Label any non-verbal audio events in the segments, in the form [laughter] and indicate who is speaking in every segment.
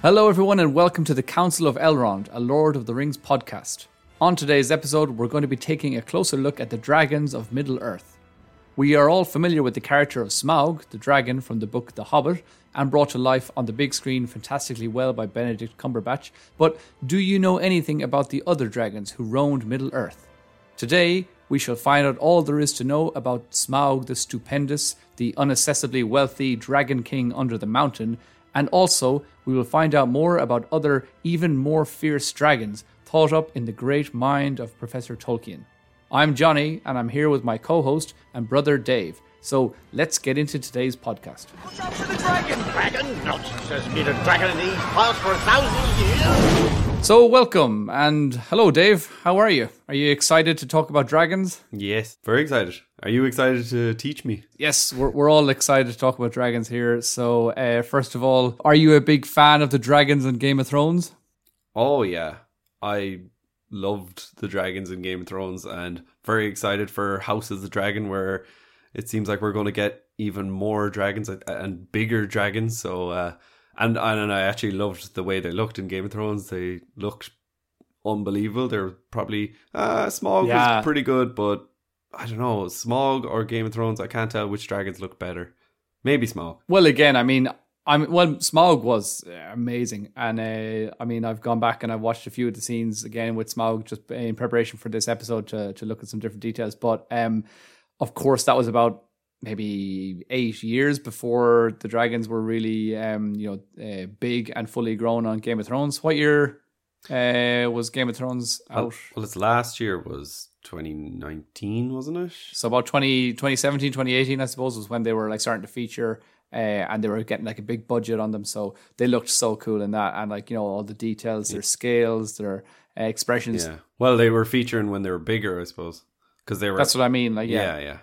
Speaker 1: Hello, everyone, and welcome to the Council of Elrond, a Lord of the Rings podcast. On today's episode, we're going to be taking a closer look at the dragons of Middle Earth. We are all familiar with the character of Smaug, the dragon from the book The Hobbit, and brought to life on the big screen fantastically well by Benedict Cumberbatch. But do you know anything about the other dragons who roamed Middle Earth? Today, we shall find out all there is to know about Smaug the Stupendous, the unaccessibly wealthy dragon king under the mountain, and also we will find out more about other, even more fierce dragons thought up in the great mind of Professor Tolkien. I'm Johnny, and I'm here with my co host and brother Dave. So let's get into today's podcast.
Speaker 2: Watch out for the dragon! Dragon? Not there's been a dragon in these parts for a thousand years!
Speaker 1: So, welcome, and hello, Dave. How are you? Are you excited to talk about dragons?
Speaker 3: Yes, very excited. Are you excited to teach me?
Speaker 1: Yes, we're, we're all excited to talk about dragons here. So, uh, first of all, are you a big fan of the dragons in Game of Thrones?
Speaker 3: Oh yeah, I loved the dragons in Game of Thrones, and very excited for House of the Dragon, where it seems like we're going to get even more dragons and- bigger dragons. So, uh, and and I actually loved the way they looked in Game of Thrones. They looked unbelievable. They're probably uh, Smog
Speaker 1: Yeah.
Speaker 3: was pretty good, but I don't know Smog or Game of Thrones. I can't tell which dragons look better. Maybe Smog.
Speaker 1: Well, again, I mean, I'm well. Smog was uh, amazing, and uh, I mean, I've gone back and I've watched a few of the scenes again with Smog just in preparation for this episode to to look at some different details. But um, of course, that was about maybe eight years before the dragons were really um, you know, uh, big and fully grown on Game of Thrones. What year uh, was Game of Thrones
Speaker 3: Well,
Speaker 1: out?
Speaker 3: well, its last year was 2019, wasn't it?
Speaker 1: So about 20, 2017, 2018, I suppose, was when they were like starting to feature uh, and they were getting like a big budget on them. So they looked so cool in that. And like, you know, all the details, their scales, their uh, expressions.
Speaker 3: Yeah. Well, they were featuring when they were bigger, I suppose, because they were.
Speaker 1: That's what I mean. Like,
Speaker 3: yeah.
Speaker 1: yeah.
Speaker 3: yeah,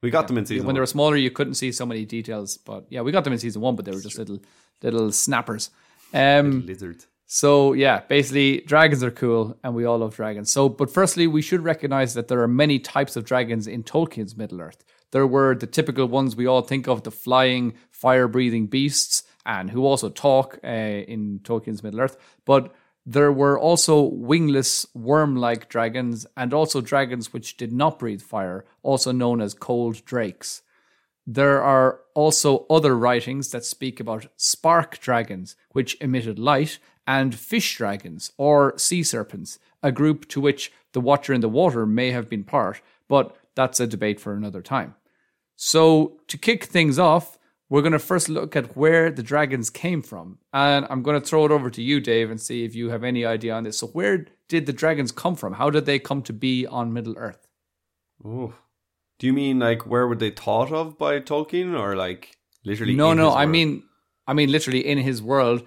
Speaker 3: We got them in season
Speaker 1: when they were smaller, you couldn't see so many details. But yeah, we got them in season one, but they were just little, little snappers. Um,
Speaker 3: lizards.
Speaker 1: So yeah, basically dragons are cool and we all love dragons. So but firstly, we should recognize that there are many types of dragons in Tolkien's Middle-earth. There were the typical ones we all think of, the flying, fire-breathing beasts, and who also talk uh, in Tolkien's Middle-earth. But there were also wingless, worm-like dragons, and also dragons which did not breathe fire, also known as cold drakes. There are also other writings that speak about spark dragons, which emitted light, and fish dragons, or sea serpents, a group to which the Watcher in the Water may have been part, but that's a debate for another time. So, to kick things off, we're going to first look at where the dragons came from. And I'm going to throw it over to you, Dave, and see if you have any idea on this. So, where did the dragons come from? How did they come to be on Middle Earth?
Speaker 3: Oh. Do you mean like where were they thought of by Tolkien, or like literally?
Speaker 1: No, no. I mean, I mean, literally in his world.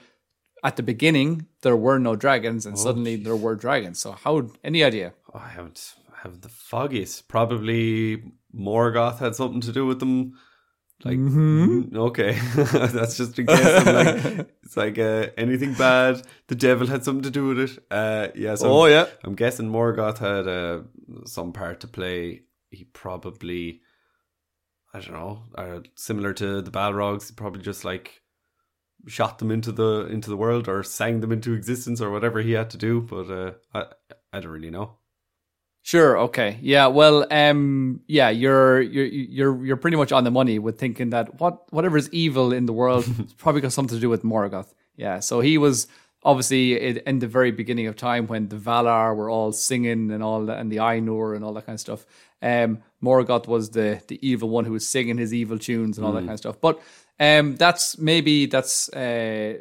Speaker 1: At the beginning, there were no dragons,
Speaker 3: Oh,
Speaker 1: and suddenly there were dragons. So, how? Any idea?
Speaker 3: Oh, I haven't I haven't the foggiest. Probably Morgoth had something to do with them. Like
Speaker 1: Mm-hmm.
Speaker 3: mm, okay, [laughs] that's just case. I'm like, [laughs] it's like uh, anything bad. The devil had something to do with it. Uh, yeah. So
Speaker 1: Oh, yeah.
Speaker 3: I'm guessing Morgoth had uh, some part to play. He probably, I don't know, uh, similar to the Balrogs. Probably just like shot them into the into the world or sang them into existence or whatever he had to do. But uh, I I don't really know.
Speaker 1: Sure. Okay. Yeah. Well. Um. Yeah. You're you're you're you're pretty much on the money with thinking that what whatever is evil in the world [laughs] probably got something to do with Morgoth. Yeah. So he was obviously in in the very beginning of time when the Valar were all singing and all that, and the Ainur and all that kind of stuff. Um. Morgoth was the the evil one who was singing his evil tunes and all that kind of stuff. But um. That's maybe that's uh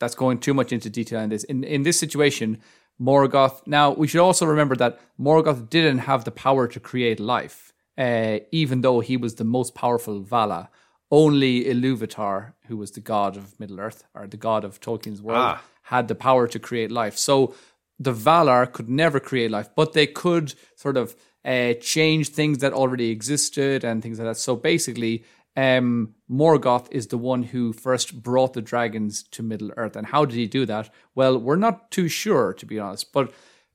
Speaker 1: that's going too much into detail in this. In in this situation, Morgoth. Now we should also remember that Morgoth didn't have the power to create life, uh, even though he was the most powerful Vala. Only Iluvatar, who was the god of Middle Earth or the god of Tolkien's world,
Speaker 3: Ah.
Speaker 1: had the power to create life. So the Valar could never create life, but they could sort of uh, change things that already existed and things like that. So basically, um, Morgoth is the one who first brought the dragons to Middle Earth. And how did he do that? Well, we're not too sure, to be honest, but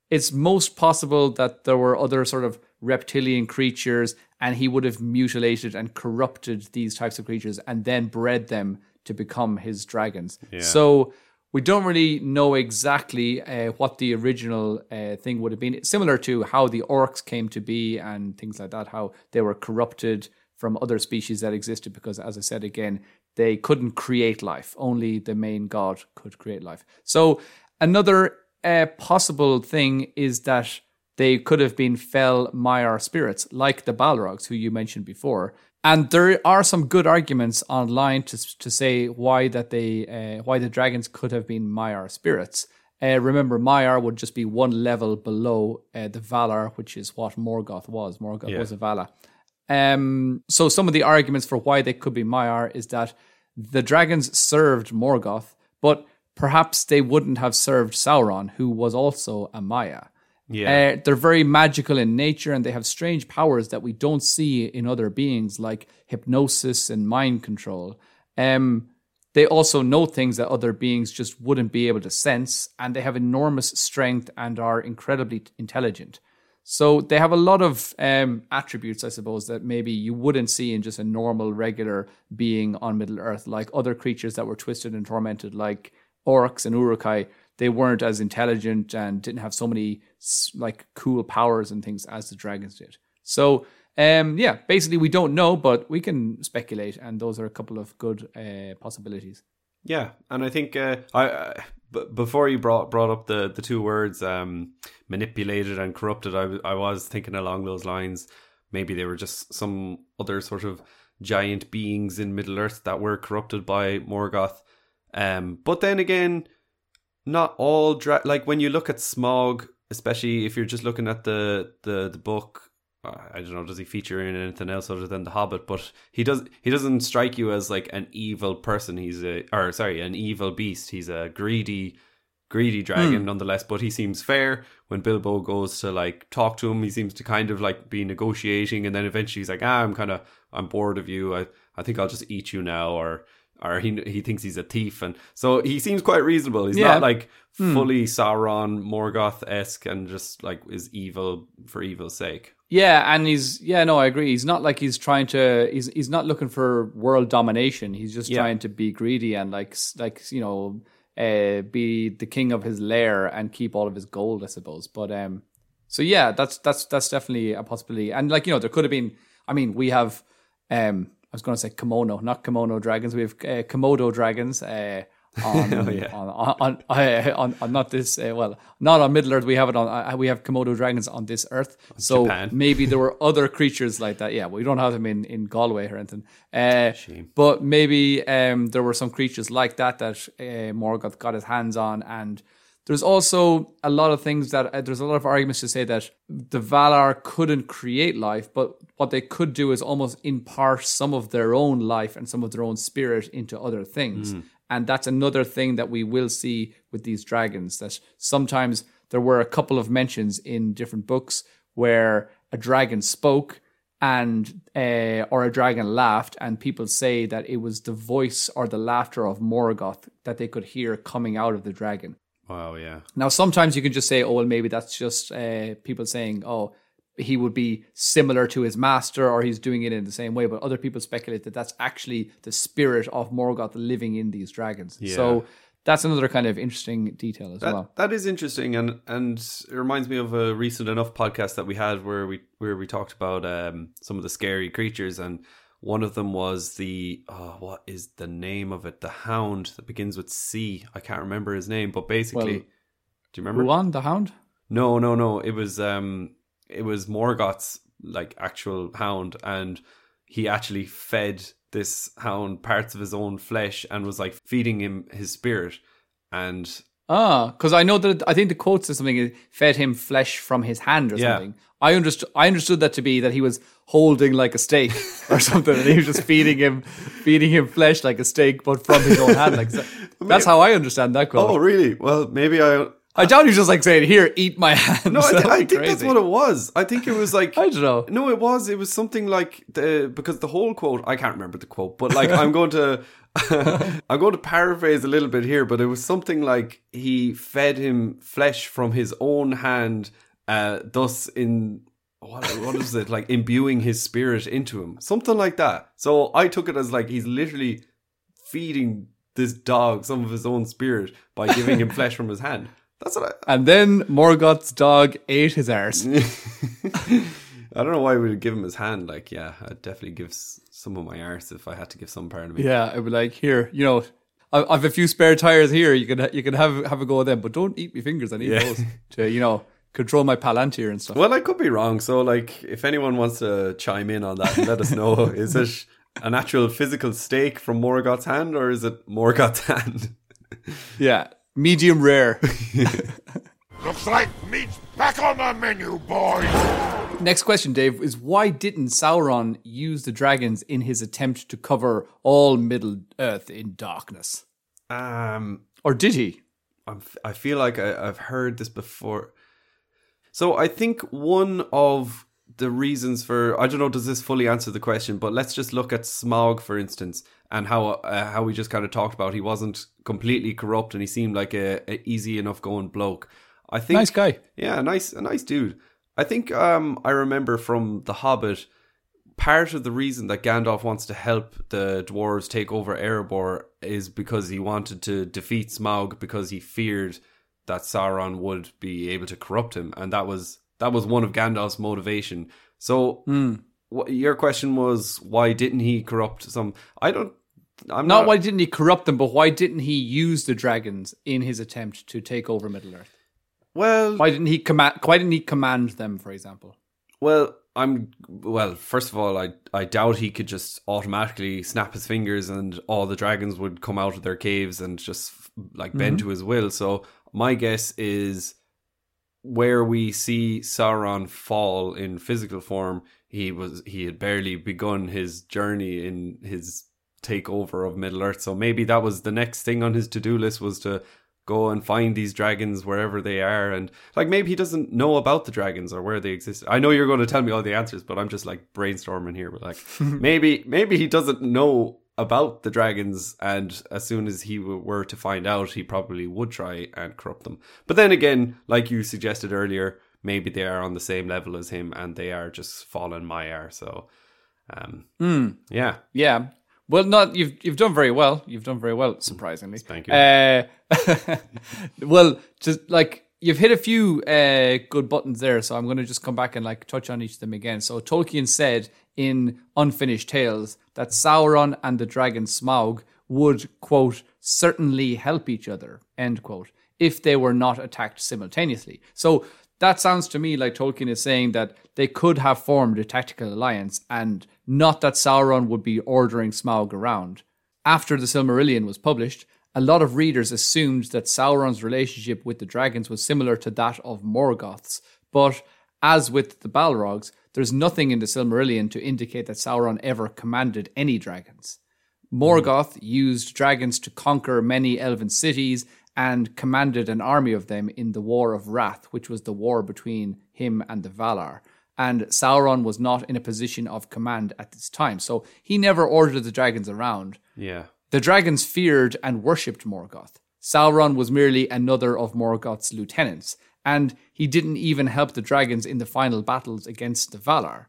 Speaker 1: it's most possible that there were other sort of reptilian creatures and he would have mutilated and corrupted these types of creatures and then bred them to become his dragons. So we don't really know exactly uh, what the original uh, thing would have been. Similar to how the orcs came to be and things like that, how they were corrupted from other species that existed. Because, as I said again, they couldn't create life. Only the main god could create life. So, another uh, possible thing is that they could have been fell Maiar spirits, like the Balrogs, who you mentioned before. And there are some good arguments online to to say why that they uh, why the dragons could have been Maiar spirits. Uh, remember, Maiar would just be one level below uh, the Valar, which is what Morgoth was. Morgoth
Speaker 3: Yeah.
Speaker 1: was a Valar. Um, so some of the arguments for why they could be Maiar is that the dragons served Morgoth, but perhaps they wouldn't have served Sauron, who was also a Maia.
Speaker 3: Yeah.
Speaker 1: Uh, they're very magical in nature and they have strange powers that we don't see in other beings, like hypnosis and mind control. Um, they also know things that other beings just wouldn't be able to sense, and they have enormous strength and are incredibly intelligent. So they have a lot of um, attributes, I suppose, that maybe you wouldn't see in just a normal, regular being on Middle Earth, like other creatures that were twisted and tormented, like orcs and Uruk-hai. They weren't as intelligent and didn't have so many like cool powers and things as the dragons did. So um, yeah, basically we don't know, but we can speculate, and those are a couple of good uh, possibilities.
Speaker 3: Yeah, and I think uh, I uh, b- before you brought brought up the the two words um, manipulated and corrupted, I was thinking along those lines. Maybe they were just some other sort of giant beings in Middle Earth that were corrupted by Morgoth. Um, but then again, not all dra- like when you look at Smog, especially if you're just looking at the the the book. I don't know. Does he feature in anything else other than the Hobbit? But he does. He doesn't strike you as like an evil person. He's a, or sorry, an evil beast. He's a greedy, greedy dragon nonetheless. But he seems fair. When Bilbo goes to like talk to him, he seems to kind of like be negotiating, and then eventually he's like, "Ah, I'm kind of, I'm bored of you. I, I think I'll just eat you now." Or, or he he thinks he's a thief, and so he seems quite reasonable. He's
Speaker 1: Yeah.
Speaker 3: not like fully Sauron, Morgoth esque, and just like is evil for evil's sake.
Speaker 1: Yeah, and he's yeah, no, I agree. He's not like he's trying to. He's he's not looking for world domination. He's just
Speaker 3: Yeah.
Speaker 1: trying to be greedy and like like you know, uh, be the king of his lair and keep all of his gold, I suppose. But um, so yeah, that's that's that's definitely a possibility. And like you know, there could have been. I mean, we have um, I was going to say kimono, not kimono dragons. We have uh, komodo dragons. Uh, [laughs] on,
Speaker 3: Oh, yeah.
Speaker 1: on, on, on, on, not this uh, well not on Middle Earth we have it on uh, we have Komodo dragons on this Earth so
Speaker 3: Japan. [laughs]
Speaker 1: maybe there were other creatures like that yeah we don't have them in, in Galway or anything uh,
Speaker 3: Shame.
Speaker 1: but maybe um, there were some creatures like that that uh, Morgoth got his hands on and there's also a lot of things that uh, there's a lot of arguments to say that the Valar couldn't create life, but what they could do is almost impart some of their own life and some of their own spirit into other things. And that's another thing that we will see with these dragons that sometimes there were a couple of mentions in different books where a dragon spoke and uh, or a dragon laughed and people say that it was the voice or the laughter of Morgoth that they could hear coming out of the dragon.
Speaker 3: Wow, yeah.
Speaker 1: Now, sometimes you can just say, oh, well, maybe that's just uh, people saying, oh, he would be similar to his master or he's doing it in the same way. But other people speculate that that's actually the spirit of Morgoth living in these dragons. So that's another kind of interesting detail as
Speaker 3: That,
Speaker 1: well.
Speaker 3: that is interesting, and and it reminds me of a recent enough podcast that we had where we where we talked about um, some of the scary creatures, and one of them was the oh, what is the name of it? The Hound that begins with C. I can't remember his name, but basically,
Speaker 1: Well,
Speaker 3: do you remember?
Speaker 1: Huan, the hound?
Speaker 3: No, no, no. It was um, it was Morgoth's like actual hound, and he actually fed this hound parts of his own flesh and was like feeding him his spirit, and
Speaker 1: Ah, because I know that I think the quote says something. Fed him flesh from his hand or
Speaker 3: Yeah.
Speaker 1: something. I understood. I understood that to be that he was holding like a steak or [laughs] something, and he was just feeding him, feeding him flesh like a steak, but from his own hand. Like so- [laughs] that's how I understand that quote.
Speaker 3: oh, really? Well, maybe I
Speaker 1: I doubt he was just like saying, "Here, eat my hand." [laughs]
Speaker 3: No, I, th- I think that's what it was. I think it was like [laughs]
Speaker 1: I don't know.
Speaker 3: No, it was. It was something like the because the whole quote. I can't remember the quote, but like [laughs] I'm going to I'm going to paraphrase a little bit here. But it was something like he fed him flesh from his own hand, uh, thus in what what is it like imbuing his spirit into him, something like that. So I took it as like he's literally feeding this dog some of his own spirit by giving him flesh from his hand. That's what I,
Speaker 1: And then Morgoth's dog ate his arse. [laughs]
Speaker 3: I don't know why we would give him his hand. Like, yeah, I'd definitely give some of my arse if I had to give some part of me.
Speaker 1: Yeah, I'd be like, here, you know, I- I've a few spare tires here. You can you can have have a go at them, but don't eat my fingers. I need
Speaker 3: Yeah.
Speaker 1: those to you know control my palantir and stuff.
Speaker 3: Well, I could be wrong. So, like, if anyone wants to chime in on that, let us know. [laughs] is it an actual physical steak from Morgoth's hand, or is it Morgoth's [laughs] hand?
Speaker 1: Yeah, medium rare. [laughs]
Speaker 4: Looks like meat's back on the menu, boys.
Speaker 1: Next question, Dave, is why didn't Sauron use the dragons in his attempt to cover all Middle Earth in darkness?
Speaker 3: Um,
Speaker 1: Or did he?
Speaker 3: I'm, I feel like I, I've heard this before. So I think one of the reasons for I don't know does this fully answer the question, but let's just look at Smog for instance and how uh, how we just kind of talked about he wasn't completely corrupt and he seemed like a, a easy enough going bloke. I think
Speaker 1: Nice guy.
Speaker 3: Yeah, nice a nice dude. I think um I remember from The Hobbit part of the reason that Gandalf wants to help the dwarves take over Erebor is because he wanted to defeat Smaug because he feared that Sauron would be able to corrupt him, and that was that was one of Gandalf's motivation. So, hmm. what, your question was why didn't he corrupt some? I don't. I'm
Speaker 1: Not
Speaker 3: not.
Speaker 1: why didn't he corrupt them, but why didn't he use the dragons in his attempt to take over Middle Earth?
Speaker 3: well,
Speaker 1: Why didn't he command? Why didn't he command them, for example?
Speaker 3: Well, I'm well. First of all, I I doubt he could just automatically snap his fingers and all the dragons would come out of their caves and just like bend mm-hmm. to his will. So my guess is where we see Sauron fall in physical form, he was he had barely begun his journey in his takeover of Middle Earth. So maybe that was the next thing on his to do list was to go and find these dragons wherever they are and like maybe he doesn't know about the dragons or where they exist i know you're going to tell me all the answers but i'm just like brainstorming here but like [laughs] maybe maybe he doesn't know about the dragons and as soon as he w- were to find out he probably would try and corrupt them but then again like you suggested earlier maybe they are on the same level as him and they are just fallen Maiar so um yeah
Speaker 1: Yeah. Well, not you've you've done very well. You've done very well, surprisingly.
Speaker 3: Thank you.
Speaker 1: Uh, [laughs] well, just like you've hit a few uh, good buttons there, so I'm going to just come back and like touch on each of them again. So Tolkien said in Unfinished Tales that Sauron and the dragon Smaug would quote certainly help each other end quote if they were not attacked simultaneously. So that sounds to me like Tolkien is saying that they could have formed a tactical alliance and not that Sauron would be ordering Smaug around. After the Silmarillion was published, a lot of readers assumed that Sauron's relationship with the dragons was similar to that of Morgoth's, but as with the Balrogs, there's nothing in the Silmarillion to indicate that Sauron ever commanded any dragons. Morgoth used dragons to conquer many elven cities and commanded an army of them in the War of Wrath, which was the war between him and the Valar. And Sauron was not in a position of command at this time, so he never ordered the dragons around.
Speaker 3: yeah
Speaker 1: The dragons feared and worshipped Morgoth. Sauron was merely another of Morgoth's lieutenants, and he didn't even help the dragons in the final battles against the Valar.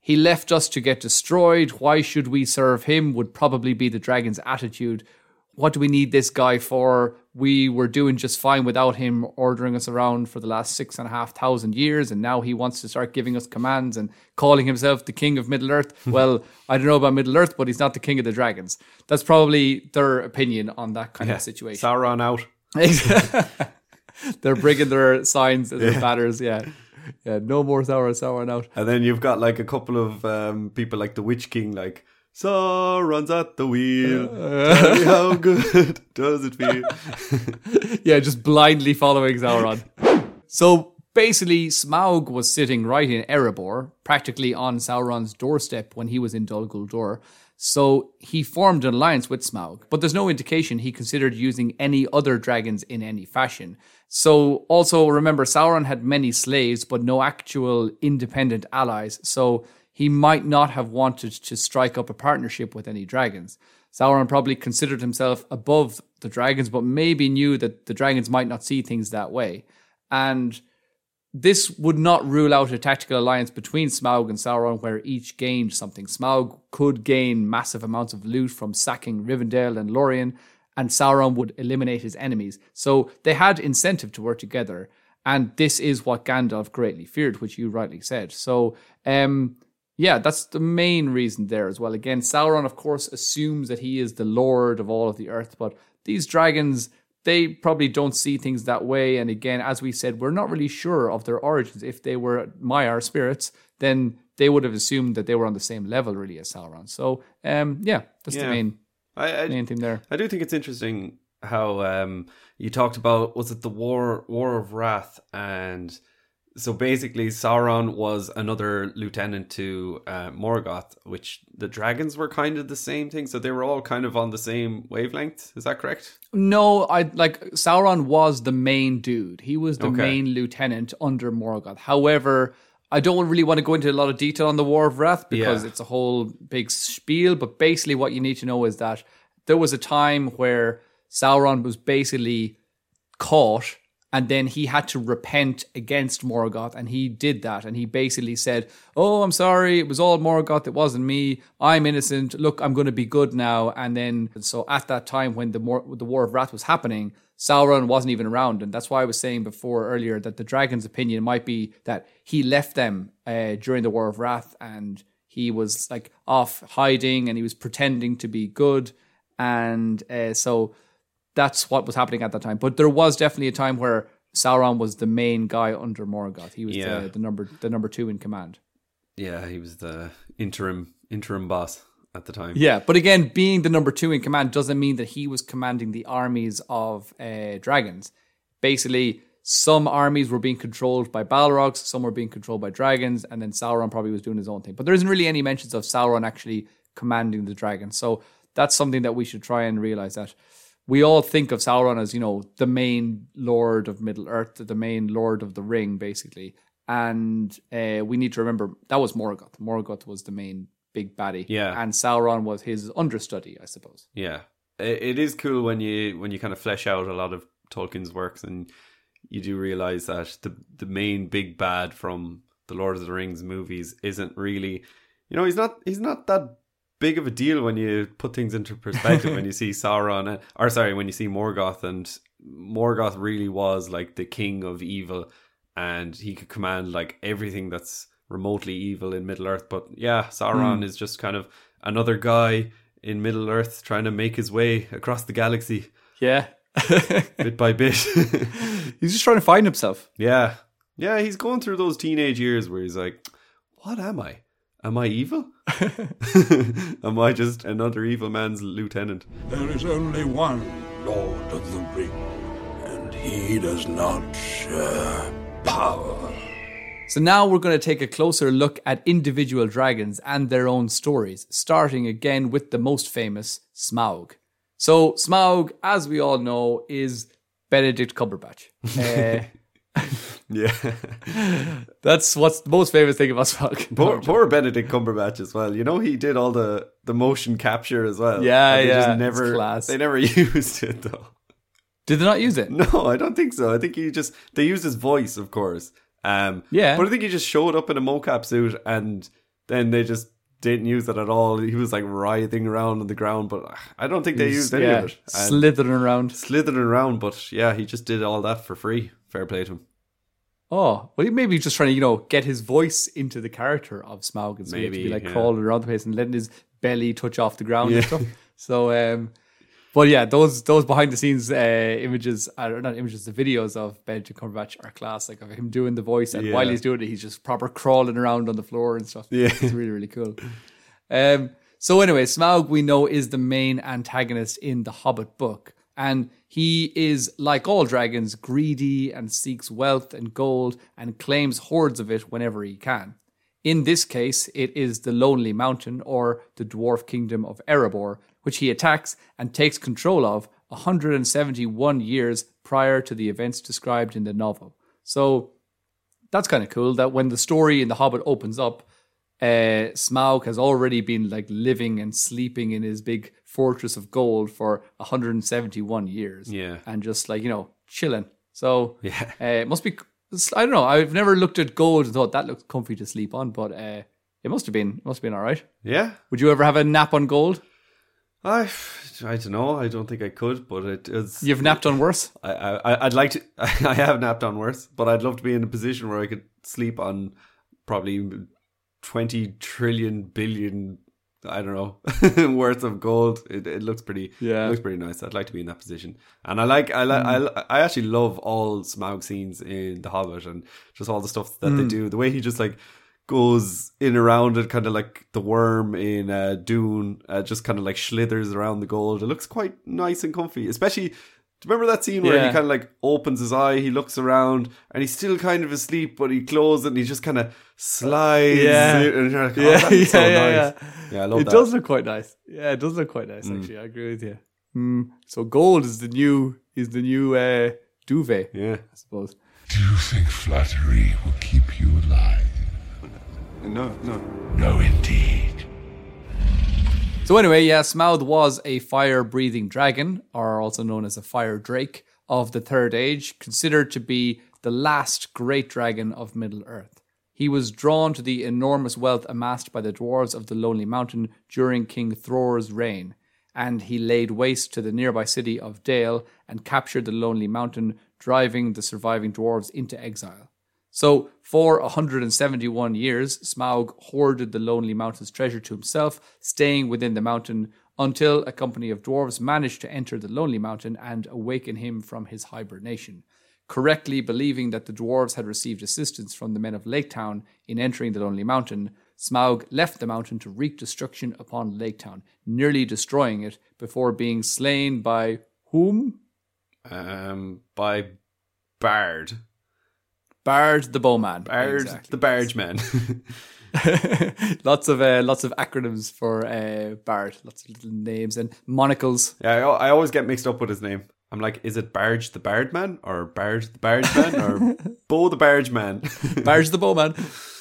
Speaker 1: He left us to get destroyed. Why should we serve him? Would probably be the dragon's attitude. What do we need this guy for? We were doing just fine without him ordering us around for the last six and a half thousand years, and now he wants to start giving us commands and calling himself the king of Middle Earth. [laughs] well, I don't know about Middle Earth, but he's not the king of the dragons. That's probably their opinion on that kind of situation.
Speaker 3: Sauron out [laughs]
Speaker 1: They're bringing their signs and their banners. Yeah, yeah. No more Sauron, Sauron out.
Speaker 3: And then you've got like a couple of um, people like the Witch King, like Sauron's at the wheel. Uh. Tell me how good [laughs] does it feel? [laughs]
Speaker 1: yeah, just blindly following Sauron. so basically, Smaug was sitting right in Erebor, practically on Sauron's doorstep when he was in Dol Guldur. So he formed an alliance with Smaug, but there's no indication he considered using any other dragons in any fashion. So also remember, Sauron had many slaves, but no actual independent allies. So he might not have wanted to strike up a partnership with any dragons. Sauron probably considered himself above the dragons, but maybe knew that the dragons might not see things that way. And this would not rule out a tactical alliance between Smaug and Sauron where each gained something. Smaug could gain massive amounts of loot from sacking Rivendell and Lorien, and Sauron would eliminate his enemies. So they had incentive to work together. And this is what Gandalf greatly feared, which you rightly said. So, um, yeah, that's the main reason there as well. Again, Sauron, of course, assumes that he is the lord of all of the earth, but these dragons, they probably don't see things that way. And again, as we said, we're not really sure of their origins. If they were Maiar spirits, then they would have assumed that they were on the same level, really, as Sauron. So, um, yeah, that's the main
Speaker 3: I, I,
Speaker 1: main thing there.
Speaker 3: I do think it's interesting how um, you talked about was it the war war of wrath and so basically Sauron was another lieutenant to uh, Morgoth, which the dragons were kind of the same thing. So they were all kind of on the same wavelength. Is that correct?
Speaker 1: No, I like Sauron was the main dude. He was the
Speaker 3: Okay.
Speaker 1: main lieutenant under Morgoth. However, I don't really want to go into a lot of detail on the War of Wrath because
Speaker 3: Yeah.
Speaker 1: it's a whole big spiel. But basically, what you need to know is that there was a time where Sauron was basically caught and then he had to repent against Morgoth and he did that. And he basically said oh i'm sorry. It was all Morgoth. It wasn't me. I'm innocent. Look i'm going to be good now. And then so at that time when the Mor- the war of wrath was happening Sauron wasn't even around. And that's why I was saying before earlier that the dragon's opinion might be that he left them uh, during the war of wrath and he was like off hiding and he was pretending to be good. And uh, so that's what was happening at that time. But there was definitely a time where Sauron was the main guy under Morgoth. He was
Speaker 3: Yeah.
Speaker 1: the, the number the number two in command.
Speaker 3: Yeah, he was the interim interim boss at the time.
Speaker 1: Yeah, but again, being the number two in command doesn't mean that he was commanding the armies of uh, dragons. Basically, some armies were being controlled by Balrogs, some were being controlled by dragons, and then Sauron probably was doing his own thing. But there isn't really any mentions of Sauron actually commanding the dragons. So that's something that we should try and realize that we all think of Sauron as, you know, the main lord of Middle Earth, the main lord of the ring, basically. And uh, we need to remember that was Morgoth. Morgoth was the main big baddie.
Speaker 3: Yeah.
Speaker 1: And Sauron was his understudy, I suppose.
Speaker 3: Yeah, it, it is cool when you when you kind of flesh out a lot of Tolkien's works and you do realize that the the main big bad from the Lord of the Rings movies isn't really, you know, he's not he's not that big of a deal when you put things into perspective. when you see [laughs] Sauron, and, or sorry, when you see Morgoth, and Morgoth really was like the king of evil, and he could command like everything that's remotely evil in Middle Earth. But yeah, Sauron hmm. is just kind of another guy in Middle Earth trying to make his way across the galaxy
Speaker 1: Yeah. [laughs]
Speaker 3: bit by bit. [laughs]
Speaker 1: He's just trying to find himself.
Speaker 3: yeah. Yeah, he's going through those teenage years where he's like, What am I? Am I evil? [laughs] [laughs] am I just another evil man's lieutenant?
Speaker 4: There is only one Lord of the Ring, and he does not share power.
Speaker 1: So now we're going to take a closer look at individual dragons and their own stories, starting again with the most famous, Smaug. So Smaug, as we all know, is Benedict Cumberbatch. Uh, [laughs]
Speaker 3: Yeah. [laughs]
Speaker 1: that's what's the most famous thing about Smaug. [laughs]
Speaker 3: poor, poor Benedict Cumberbatch as well. You know, he did all the, the motion capture as well.
Speaker 1: Yeah,
Speaker 3: they
Speaker 1: yeah,
Speaker 3: Just never. They never [laughs] used it though.
Speaker 1: Did they not use it?
Speaker 3: No, I don't think so. I think he just they used his voice, of course. Um,
Speaker 1: Yeah.
Speaker 3: but I think he just showed up in a mocap suit, and then they just didn't use it at all. He was like writhing around on the ground, but I don't think they used any
Speaker 1: yeah,
Speaker 3: of it. And
Speaker 1: slithering around.
Speaker 3: slithering around, but yeah, he just did all that for free. Fair play to him.
Speaker 1: Oh, well, he maybe just trying to, you know, get his voice into the character of Smaug and so he had to be like
Speaker 3: yeah.
Speaker 1: crawling around the place and letting his belly touch off the ground
Speaker 3: Yeah.
Speaker 1: and stuff. So, um, but yeah, those those behind the scenes uh, images, are not images, the videos of Benedict Cumberbatch are classic of him doing the voice, and
Speaker 3: Yeah.
Speaker 1: while he's doing it, he's just proper crawling around on the floor and stuff.
Speaker 3: Yeah.
Speaker 1: it's really really cool. Um, so anyway, Smaug we know is the main antagonist in the Hobbit book, and he is like all dragons, greedy and seeks wealth and gold and claims hordes of it whenever he can. In this case, it is the Lonely Mountain or the dwarf kingdom of Erebor, which he attacks and takes control of 171 years prior to the events described in the novel. So that's kind of cool that when the story in The Hobbit opens up, uh, Smaug has already been like living and sleeping in his big fortress of gold for 171 years.
Speaker 3: Yeah.
Speaker 1: And just like, you know, chilling. So [laughs]
Speaker 3: Yeah.
Speaker 1: uh, it must be, I don't know. I've never looked at gold and thought that looks comfy to sleep on, but uh, it must have been, it must have been all right.
Speaker 3: Yeah,
Speaker 1: Would you ever have a nap on gold?
Speaker 3: I, I don't know. I don't think I could, but it is.
Speaker 1: You've napped on worse.
Speaker 3: I, I, I'd like to. [laughs] I have napped on worse, but I'd love to be in a position where I could sleep on probably twenty trillion billion. I don't know [laughs] worth of gold. It, it looks pretty.
Speaker 1: Yeah.
Speaker 3: it looks pretty nice. I'd like to be in that position, and I like. I like. I, I actually love all Smaug scenes in The Hobbit, and just all the stuff that they do. The way he just like goes in around it, kind of like the worm in uh, Dune, uh, just kind of like slithers around the gold. It looks quite nice and comfy, especially. Do you remember that scene where
Speaker 1: Yeah.
Speaker 3: he kind of like opens his eye, he looks around, and he's still kind of asleep, but he closes it and he just kind of slides.
Speaker 1: Yeah.
Speaker 3: and you're like, oh,
Speaker 1: Yeah,
Speaker 3: that's [laughs]
Speaker 1: yeah,
Speaker 3: so
Speaker 1: yeah,
Speaker 3: nice.
Speaker 1: yeah.
Speaker 3: Yeah, I love
Speaker 1: it
Speaker 3: that.
Speaker 1: does look quite nice. Yeah, it does look quite nice. Actually, I agree with you. Mm. So gold is the new is the new uh, duvet,
Speaker 3: Yeah.
Speaker 1: I suppose.
Speaker 4: Do you think flattery will keep you alive?
Speaker 3: No, no.
Speaker 4: No, indeed.
Speaker 1: So anyway, yeah, Smaug was a fire-breathing dragon, or also known as a fire drake of the Third Age, considered to be the last great dragon of Middle Earth. He was drawn to the enormous wealth amassed by the dwarves of the Lonely Mountain during King Thror's reign, and he laid waste to the nearby city of Dale and captured the Lonely Mountain, driving the surviving dwarves into exile. So, for 171 years, Smaug hoarded the Lonely Mountain's treasure to himself, staying within the mountain until a company of dwarves managed to enter the Lonely Mountain and awaken him from his hibernation. Correctly believing that the dwarves had received assistance from the men of Lake Town in entering the Lonely Mountain, Smaug left the mountain to wreak destruction upon Lake Town, nearly destroying it before being slain by whom?
Speaker 3: Um, by Bard.
Speaker 1: Bard the Bowman.
Speaker 3: Bard,
Speaker 1: Exactly.
Speaker 3: the Barge Man. [laughs]
Speaker 1: lots of uh, lots of acronyms for uh, Bard, lots of little names and monocles.
Speaker 3: yeah, I, I always get mixed up with his name. I'm like, is it Barge the Bard Man or Barge the Barge Man or [laughs] Bo the Barge Man? [laughs]
Speaker 1: Bard's the Bowman.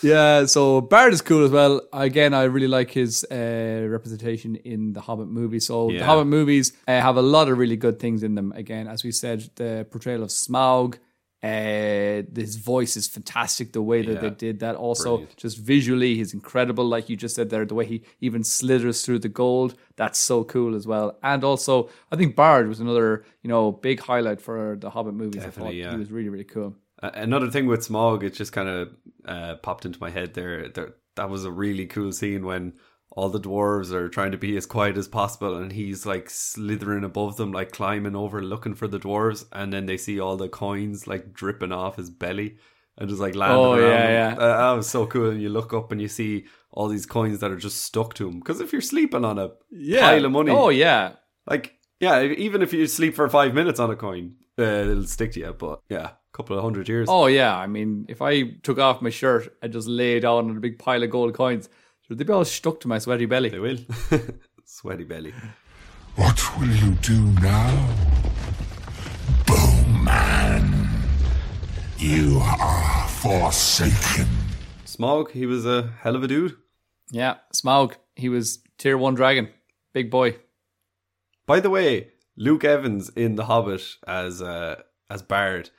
Speaker 1: Yeah, so Bard is cool as well. Again, I really like his uh, representation in the Hobbit movie. So the Hobbit movies uh, have a lot of really good things in them. Again, as we said, the portrayal of Smaug. Uh, his voice is fantastic. The way that they did that, also
Speaker 3: Brilliant.
Speaker 1: just visually, he's incredible. Like you just said there, the way he even slithers through the gold, that's so cool as well. And also, I think Bard was another you know big highlight for the Hobbit movies. I thought
Speaker 3: Definitely, yeah.
Speaker 1: he was really really cool.
Speaker 3: A- Another thing with Smog, it just kind of uh, popped into my head there, there. That was a really cool scene when all the dwarves are trying to be as quiet as possible, and he's like slithering above them, like climbing over, looking for the dwarves, and then they see all the coins like dripping off his belly and just like landing
Speaker 1: Oh,
Speaker 3: around.
Speaker 1: yeah, yeah.
Speaker 3: Uh, that was so cool. And you look up and you see all these coins that are just stuck to him. Because if you're sleeping on a pile of money,
Speaker 1: Oh yeah,
Speaker 3: like yeah, even if you sleep for five minutes on a coin, uh, it'll stick to you. But yeah, a couple of hundred years.
Speaker 1: Oh yeah, I mean, if I took off my shirt and just lay down on a big pile of gold coins, sure, they'd be all stuck to my sweaty belly.
Speaker 3: They will. [laughs] Sweaty belly.
Speaker 4: What will you do now? Bowman. You are forsaken.
Speaker 3: Smog, he was a hell of a dude.
Speaker 1: Yeah, Smaug, he was tier one dragon, big boy.
Speaker 3: By the way, Luke Evans in The Hobbit as uh, as Bard.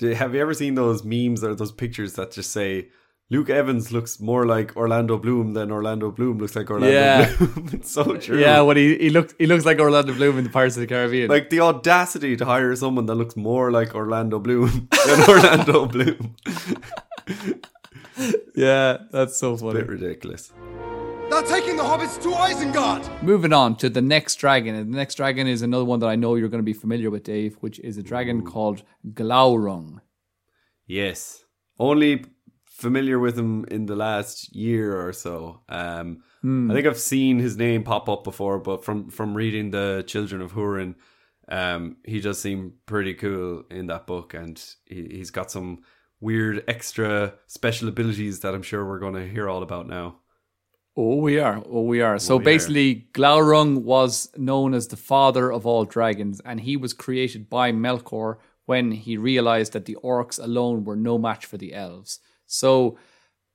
Speaker 3: Have you ever seen those memes or those pictures that just say Luke Evans looks more like Orlando Bloom than Orlando Bloom looks like Orlando
Speaker 1: Yeah.
Speaker 3: Bloom? [laughs] it's so true.
Speaker 1: Yeah, when he he looked he looks like Orlando Bloom in the Pirates of the Caribbean.
Speaker 3: Like the audacity to hire someone that looks more like Orlando Bloom [laughs] than Orlando Bloom. [laughs]
Speaker 1: yeah, that's so funny.
Speaker 3: Bit ridiculous.
Speaker 5: They're taking the hobbits to Isengard!
Speaker 1: Moving on to the next dragon, and the next dragon is another one that I know you're going to be familiar with, Dave, which is a dragon called Glaurung.
Speaker 3: Yes. Only familiar with him in the last year or so. Um, I think I've seen his name pop up before, but from, from reading the Children of Hurin, um, he does seem pretty cool in that book, and he, he's got some weird extra special abilities that I'm sure we're going to hear all about now.
Speaker 1: Oh, we are. Oh, we are. So
Speaker 3: we are.
Speaker 1: basically, Glaurung was known as the father of all dragons, and he was created by Melkor when he realized that the orcs alone were no match for the elves. So,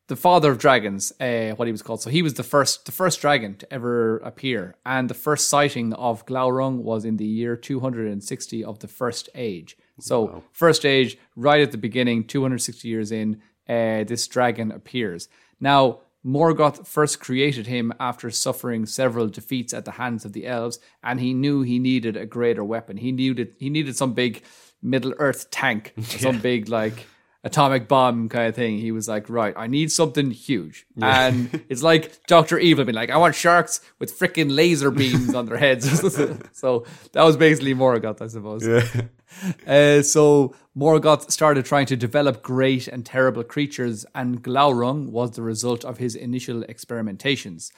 Speaker 1: the father of dragons, uh, what he was called. So he was the first, the first dragon to ever appear, and the first sighting of Glaurung was in the year 260 of the First Age. So, First Age, right at the beginning, 260 years in, uh, this dragon appears. Now, Morgoth first created him after suffering several defeats at the hands of the elves, and he knew he needed a greater weapon. He needed he needed some big Middle Earth tank, or [laughs] some big like atomic bomb kind of thing. He was like, right, I need something huge. And [laughs] it's like Dr. Evil being like, I want sharks with freaking laser beams on their heads. [laughs] so that was basically Morgoth, I suppose. Uh, so Morgoth started trying to develop great and terrible creatures, and Glaurung was the result of his initial experimentations.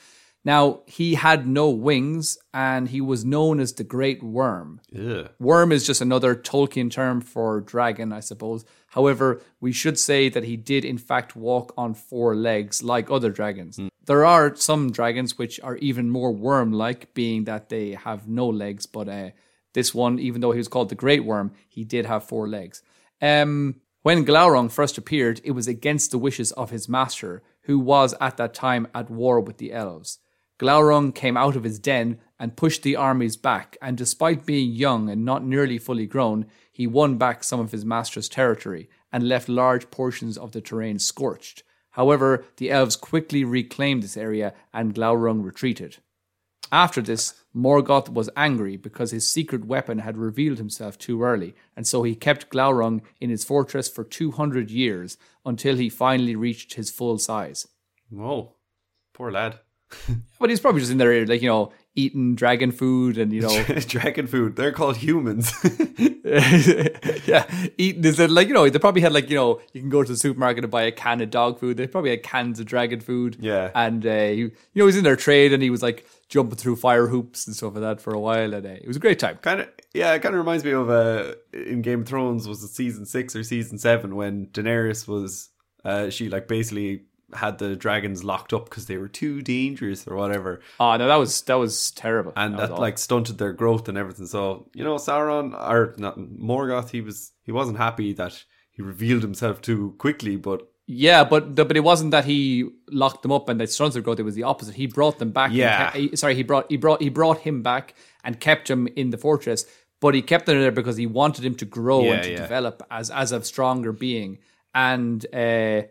Speaker 1: Now, he had no wings, and he was known as the Great Worm.
Speaker 3: Yeah.
Speaker 1: Worm is just another Tolkien term for dragon, I suppose. However, we should say that he did, in fact, walk on four legs like other dragons. There are some dragons which are even more worm like, being that they have no legs, but uh, this one, even though he was called the Great Worm, he did have four legs. Um, when Glaurung first appeared, it was against the wishes of his master, who was at that time at war with the elves. Glaurung came out of his den and pushed the armies back, and despite being young and not nearly fully grown, he won back some of his master's territory and left large portions of the terrain scorched. However, the elves quickly reclaimed this area and Glaurung retreated. After this, Morgoth was angry because his secret weapon had revealed himself too early, and so he kept Glaurung in his fortress for 200 years until he finally reached his full size.
Speaker 3: Whoa. Poor lad. [laughs]
Speaker 1: But he's probably just in there, like, you know, eating dragon food and, you know, [laughs]
Speaker 3: Dragon food. They're called humans. [laughs] [laughs]
Speaker 1: yeah, eating is it like, you know, they probably had, like, you know, you can go to the supermarket and buy a can of dog food. They probably had cans of dragon food.
Speaker 3: Yeah.
Speaker 1: And, uh, he, you know, he's in their trade and he was, like, jumping through fire hoops and stuff like that for a while. And uh, it was a great time.
Speaker 3: kind of yeah it kind of reminds me of uh in game of thrones was it season six or season seven when daenerys was uh she like basically had the dragons locked up because they were too dangerous or whatever
Speaker 1: Oh, no, that was, that was terrible.
Speaker 3: and
Speaker 1: was
Speaker 3: that, like stunted their growth and everything so you know sauron or not morgoth he was he wasn't happy that he revealed himself too quickly but
Speaker 1: Yeah, but the, but it wasn't that he locked them up and they stunted their growth. It was the opposite. He brought them back.
Speaker 3: Yeah.
Speaker 1: ke- he- sorry, he brought he brought he brought him back and kept him in the fortress. But he kept him there because he wanted him to grow
Speaker 3: Yeah,
Speaker 1: and to
Speaker 3: yeah.
Speaker 1: develop as as a stronger being. And uh,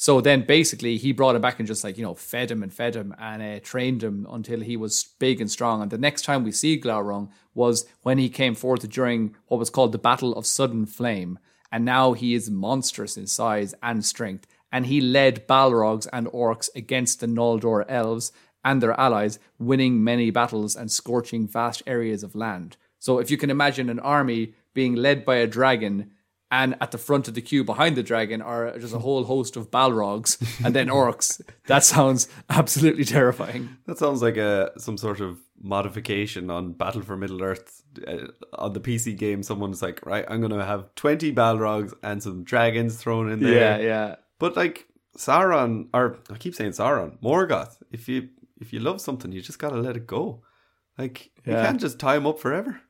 Speaker 1: so then basically he brought him back and just like you know fed him and fed him and uh, trained him until he was big and strong. And the next time we see Glaurung was when he came forth during what was called the Battle of Sudden Flame and now he is monstrous in size and strength. And he led Balrogs and orcs against the Noldor elves and their allies, winning many battles and scorching vast areas of land. So if you can imagine an army being led by a dragon, and at the front of the queue behind the dragon are just a whole host of Balrogs and then orcs, [laughs] that sounds absolutely terrifying.
Speaker 3: that sounds like a some sort of modification on battle for middle earth uh, on the pc game someone's like right i'm gonna have 20 balrogs and some dragons thrown in there
Speaker 1: Yeah, yeah.
Speaker 3: But like Sauron, or I keep saying Sauron, Morgoth. If you if you love something, you just gotta let it go. Like you can't just tie him up forever.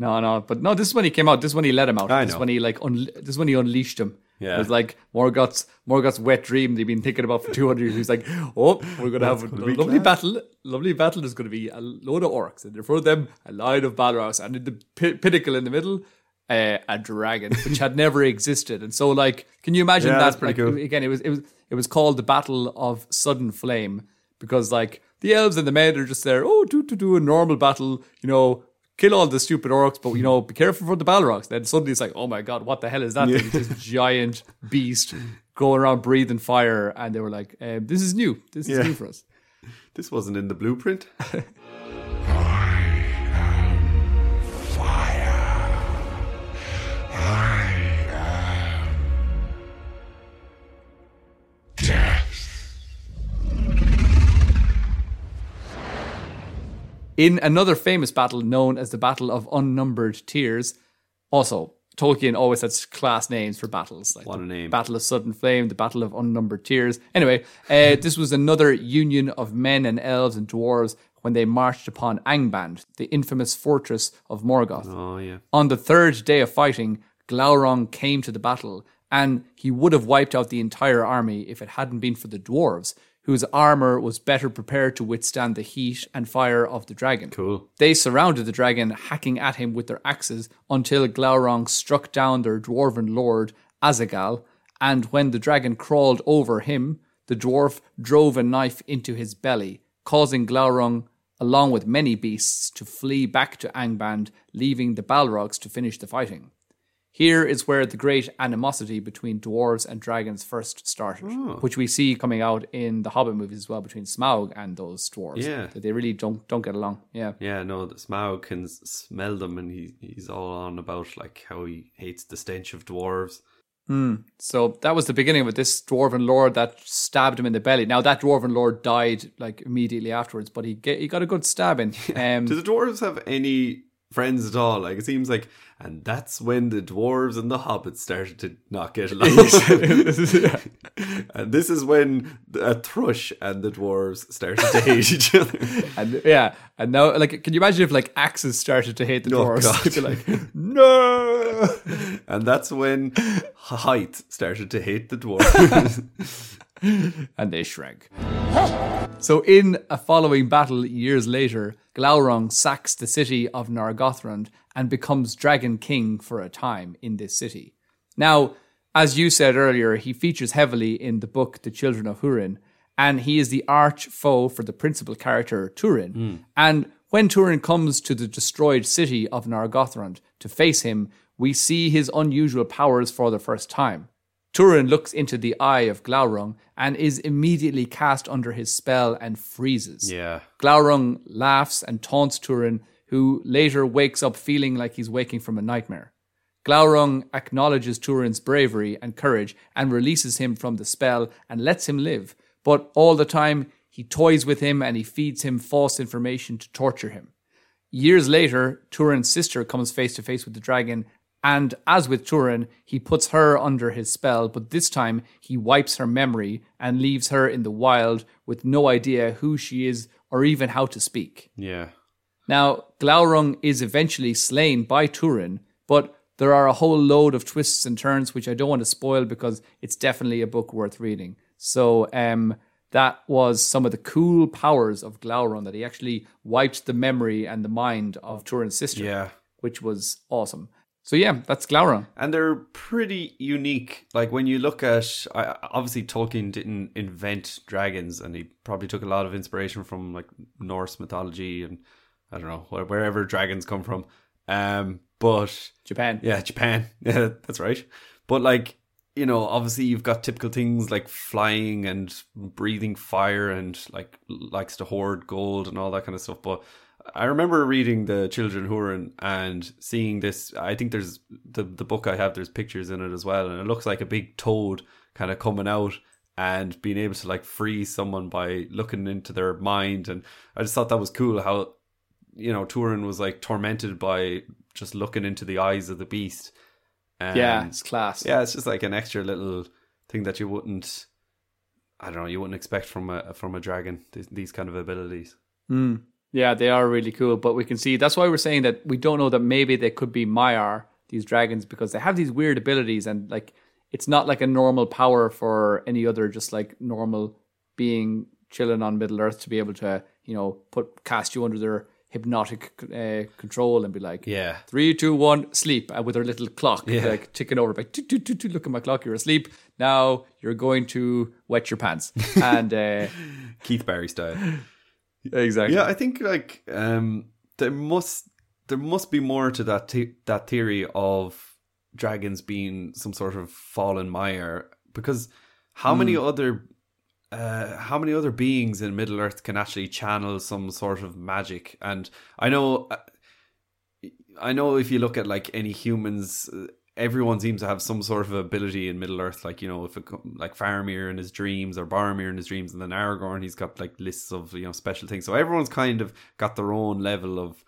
Speaker 1: No, no, but no. This is when he came out. This is when he let him out.
Speaker 3: I
Speaker 1: This is when he like. Un- this is when he unleashed him.
Speaker 3: Yeah.
Speaker 1: it was like Morgoth's Morgoth's wet dream. They've been thinking about for two hundred years. He's like, oh, we're gonna have a
Speaker 3: gonna be
Speaker 1: lovely
Speaker 3: class."
Speaker 1: battle. Lovely battle. There's gonna be a load of orcs, and in front of them a line of Balrogs, and in the pi- pinnacle in the middle. Uh, a dragon which had never existed, and so like, can you imagine
Speaker 3: Yeah,
Speaker 1: that?
Speaker 3: that's pretty
Speaker 1: like,
Speaker 3: cool.
Speaker 1: Again, it was it was it was called the Battle of Sudden Flame because like the elves and the men are just there, oh, do to do a normal battle, you know, kill all the stupid orcs, but you know, be careful for the Balrogs. Then suddenly it's like, oh my god, what the hell is that? It's this giant beast [laughs] going around breathing fire, and they were like, um, this is new. This is
Speaker 3: Yeah.
Speaker 1: new for us. [laughs]
Speaker 3: This wasn't in the blueprint. [laughs]
Speaker 1: In another famous battle known as the Battle of Unnumbered Tears, also Tolkien always has class names for battles. Like
Speaker 3: What a name.
Speaker 1: Battle of Sudden Flame, the Battle of Unnumbered Tears. Anyway, uh, this was another union of men and elves and dwarves when they marched upon Angband, the infamous fortress of Morgoth.
Speaker 3: Oh yeah.
Speaker 1: On the third day of fighting, Glaurung came to the battle, and he would have wiped out the entire army if it hadn't been for the dwarves, whose armor was better prepared to withstand the heat and fire of the dragon.
Speaker 3: Cool.
Speaker 1: They surrounded the dragon, hacking at him with their axes until Glaurung struck down their dwarven lord, Azaghal, and when the dragon crawled over him, the dwarf drove a knife into his belly, causing Glaurung, along with many beasts, to flee back to Angband, leaving the Balrogs to finish the fighting. Here is where the great animosity between dwarves and dragons first started, which we see coming out in the Hobbit movies as well between Smaug and those dwarves.
Speaker 3: Yeah.
Speaker 1: that they really don't don't get along. Yeah,
Speaker 3: Yeah, no, the Smaug can smell them, and he he's all on about like how he hates the stench of dwarves.
Speaker 1: So that was the beginning of it. This dwarven lord that stabbed him in the belly. Now that dwarven lord died like immediately afterwards, but he get, he got a good stabbing. [laughs] Um,
Speaker 3: Do the dwarves have any friends at all? Like it seems like, and that's when the dwarves and the hobbits started to not get along. and this is when a uh, thrush and the dwarves started to hate each [laughs] other.
Speaker 1: and yeah, and now like, can you imagine if like axes started to hate the
Speaker 3: Oh,
Speaker 1: dwarves?
Speaker 3: God.
Speaker 1: Like, no. [laughs]
Speaker 3: and that's when height started to hate the dwarves. [laughs]
Speaker 1: and they shrank. [laughs] So, in a following battle years later, Glaurung sacks the city of Nargothrond and becomes Dragon King for a time in this city. Now, as you said earlier, he features heavily in the book The Children of Hurin, and he is the arch foe for the principal character, Turin. Hmm. And when Turin comes to the destroyed city of Nargothrond to face him, we see his unusual powers for the first time. Turin looks into the eye of Glaurung and is immediately cast under his spell and freezes.
Speaker 3: yeah.
Speaker 1: Glaurung laughs and taunts Turin, who later wakes up feeling like he's waking from a nightmare. Glaurung acknowledges Turin's bravery and courage and releases him from the spell and lets him live, but all the time he toys with him and he feeds him false information to torture him. Years later, Turin's sister comes face to face with the dragon, and as with Turin, he puts her under his spell, but this time he wipes her memory and leaves her in the wild with no idea who she is or even how to speak.
Speaker 3: Yeah.
Speaker 1: Now, Glaurung is eventually slain by Turin, but there are a whole load of twists and turns which I don't want to spoil because it's definitely a book worth reading. So, um, that was some of the cool powers of Glaurung that he actually wiped the memory and the mind of Turin's sister,
Speaker 3: Yeah.
Speaker 1: which was awesome. So yeah, that's Glaurung.
Speaker 3: and they're pretty unique. Like when you look at, obviously Tolkien didn't invent dragons, and he probably took a lot of inspiration from like Norse mythology and I don't know wherever dragons come from. Um, but
Speaker 1: Japan.
Speaker 3: yeah, Japan, [laughs] yeah, that's right. But like you know, obviously you've got typical things like flying and breathing fire and like likes to hoard gold and all that kind of stuff. But I remember reading the Children Hurin and seeing this. I think there's the the book I have. There's pictures in it as well, and it looks like a big toad kind of coming out and being able to like free someone by looking into their mind. And I just thought that was cool. How you know Turin was like tormented by just looking into the eyes of the beast. And
Speaker 1: Yeah, it's class.
Speaker 3: yeah, it's just like an extra little thing that you wouldn't. I don't know. You wouldn't expect from a from a dragon these, these kind of abilities. Hmm.
Speaker 1: Yeah, they are really cool. But we can see that's why we're saying that we don't know that maybe they could be Maiar, these dragons, because they have these weird abilities and like it's not like a normal power for any other just like normal being chilling on Middle Earth to be able to, you know, put cast you under their hypnotic uh, control and be like,
Speaker 3: Yeah.
Speaker 1: three, two, one, sleep, uh, with their little clock,
Speaker 3: Yeah.
Speaker 1: like ticking over, like, toot, toot, toot, look at my clock, you're asleep. Now you're going to wet your pants. [laughs] and uh,
Speaker 3: Keith Barry style.
Speaker 1: Exactly.
Speaker 3: Yeah, I think like um there must there must be more to that that theory of dragons being some sort of fallen Maiar because how many other uh, how many other beings in Middle Earth can actually channel some sort of magic? And I know, uh, I know if you look at like any humans, uh, everyone seems to have some sort of ability in Middle Earth. Like you know, if it, like Faramir in his dreams or Boromir in his dreams, and then Aragorn, he's got like lists of you know special things. So everyone's kind of got their own level of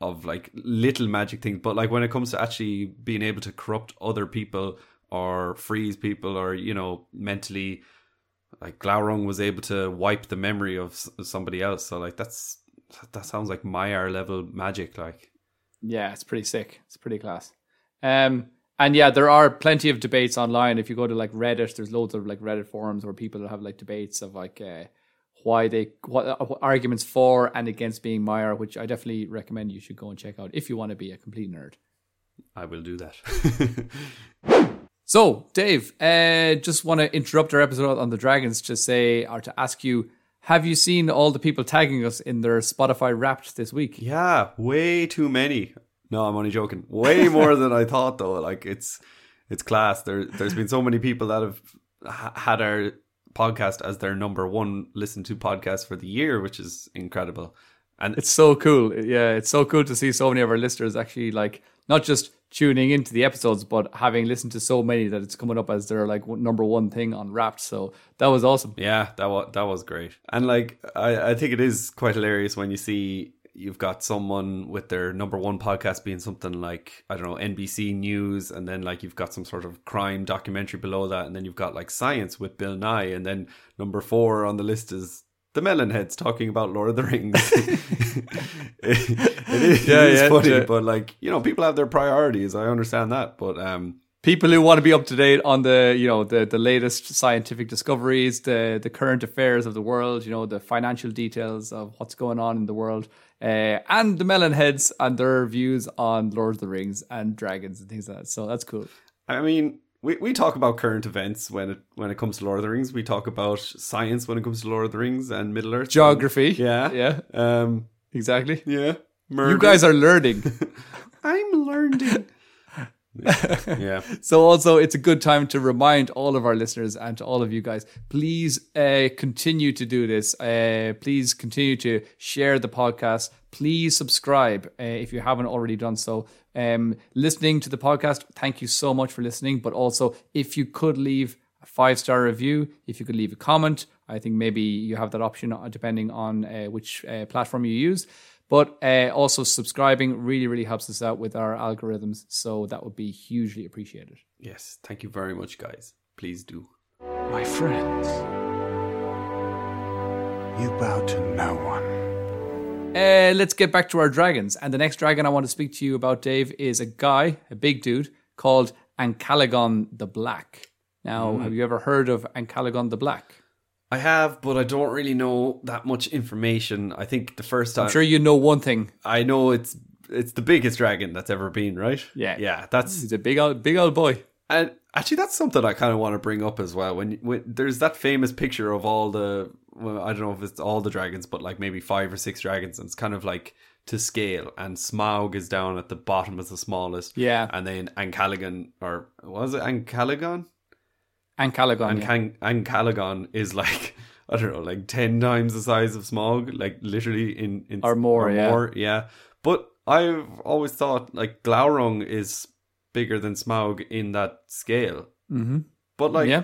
Speaker 3: of like little magic things. But like when it comes to actually being able to corrupt other people or freeze people or you know mentally like Glaurung was able to wipe the memory of somebody else. So like that's that sounds like Maiar level magic. Like
Speaker 1: Yeah, it's pretty sick. It's pretty class. Um, and yeah, there are plenty of debates online. If you go to like Reddit, there's loads of like Reddit forums where people have like debates of like uh, why they what, uh, what arguments for and against being Maiar, which I definitely recommend you should go and check out if you want to be a complete nerd.
Speaker 3: I will do that. [laughs]
Speaker 1: So, Dave, uh, just want to interrupt our episode on the dragons to say or to ask you: Have you seen all the people tagging us in their Spotify Wrapped this week?
Speaker 3: Yeah, way too many. No, I'm only joking. Way more than I thought, though. Like it's it's class. There, there's been so many people that have ha- had our podcast as their number one listened to podcast for the year, which is incredible. And
Speaker 1: It's so cool. Yeah, it's so cool to see so many of our listeners actually like not just tuning into the episodes, but having listened to so many that it's coming up as their like number one thing on Wrapped. So that was awesome.
Speaker 3: Yeah, that was that was great. And like I, I think it is quite hilarious when you see you've got someone with their number one podcast being something like I don't know NBC News, and then like you've got some sort of crime documentary below that, and then you've got like science with Bill Nye, and then number four on the list is the Mellon Heads talking about Lord of the Rings. it, [laughs] [laughs] it is,
Speaker 1: Yeah,
Speaker 3: it is
Speaker 1: yeah,
Speaker 3: funny,
Speaker 1: yeah.
Speaker 3: but like you know, people have their priorities. I understand that, but um,
Speaker 1: People who want to be up to date on the you know the the latest scientific discoveries, the the current affairs of the world, you know the financial details of what's going on in the world, uh, and the Mellon Heads and their views on Lord of the Rings and dragons and things like that. So that's cool.
Speaker 3: I mean, we, we talk about current events when it when it comes to Lord of the Rings. We talk about science when it comes to Lord of the Rings and Middle Earth.
Speaker 1: Geography,
Speaker 3: Yeah.
Speaker 1: yeah,
Speaker 3: Um.
Speaker 1: exactly.
Speaker 3: Yeah.
Speaker 1: You guys are learning. [laughs]
Speaker 3: I'm learning. [laughs] [laughs] yeah.
Speaker 1: So also, it's a good time to remind all of our listeners and to all of you guys, please uh, continue to do this. Uh, please continue to share the podcast. Please subscribe uh, if you haven't already done so. Um, listening to the podcast, thank you so much for listening. But also, if you could leave a five star review, if you could leave a comment, I think maybe you have that option uh, depending on uh, which uh, platform you use. But uh, also subscribing really, really helps us out with our algorithms. So that would be hugely appreciated.
Speaker 3: Yes. Thank you very much, guys. Please do.
Speaker 4: My friends, you bow to no one.
Speaker 1: Uh, let's get back to our dragons. And the next dragon I want to speak to you about, Dave, is a guy, a big dude, called Ancalagon the Black. Now, have you ever heard of Ancalagon the Black?
Speaker 3: I have, but I don't really know that much information. I think the first time
Speaker 1: I'm sure you know one thing.
Speaker 3: I know it's it's the biggest dragon that's ever been, right?
Speaker 1: Yeah.
Speaker 3: Yeah. That's
Speaker 1: He's a big old, big old boy.
Speaker 3: And actually, that's something I kind of want to bring up as well. When, when there's that famous picture of all the, well, I don't know if it's all the dragons, but like maybe five or six dragons, and it's kind of like to scale. And Smaug is down at the bottom as the smallest.
Speaker 1: Yeah.
Speaker 3: And then Ancalagon, or was it Ancalagon?
Speaker 1: Ancalagon.
Speaker 3: And
Speaker 1: yeah.
Speaker 3: Can- Ancalagon is like [laughs] I don't know, like ten times the size of Smaug, like literally in, in
Speaker 1: Or more, yeah.
Speaker 3: yeah. But I've always thought like Glaurung is bigger than Smaug in that scale.
Speaker 1: Mhm.
Speaker 3: But like,
Speaker 1: yeah.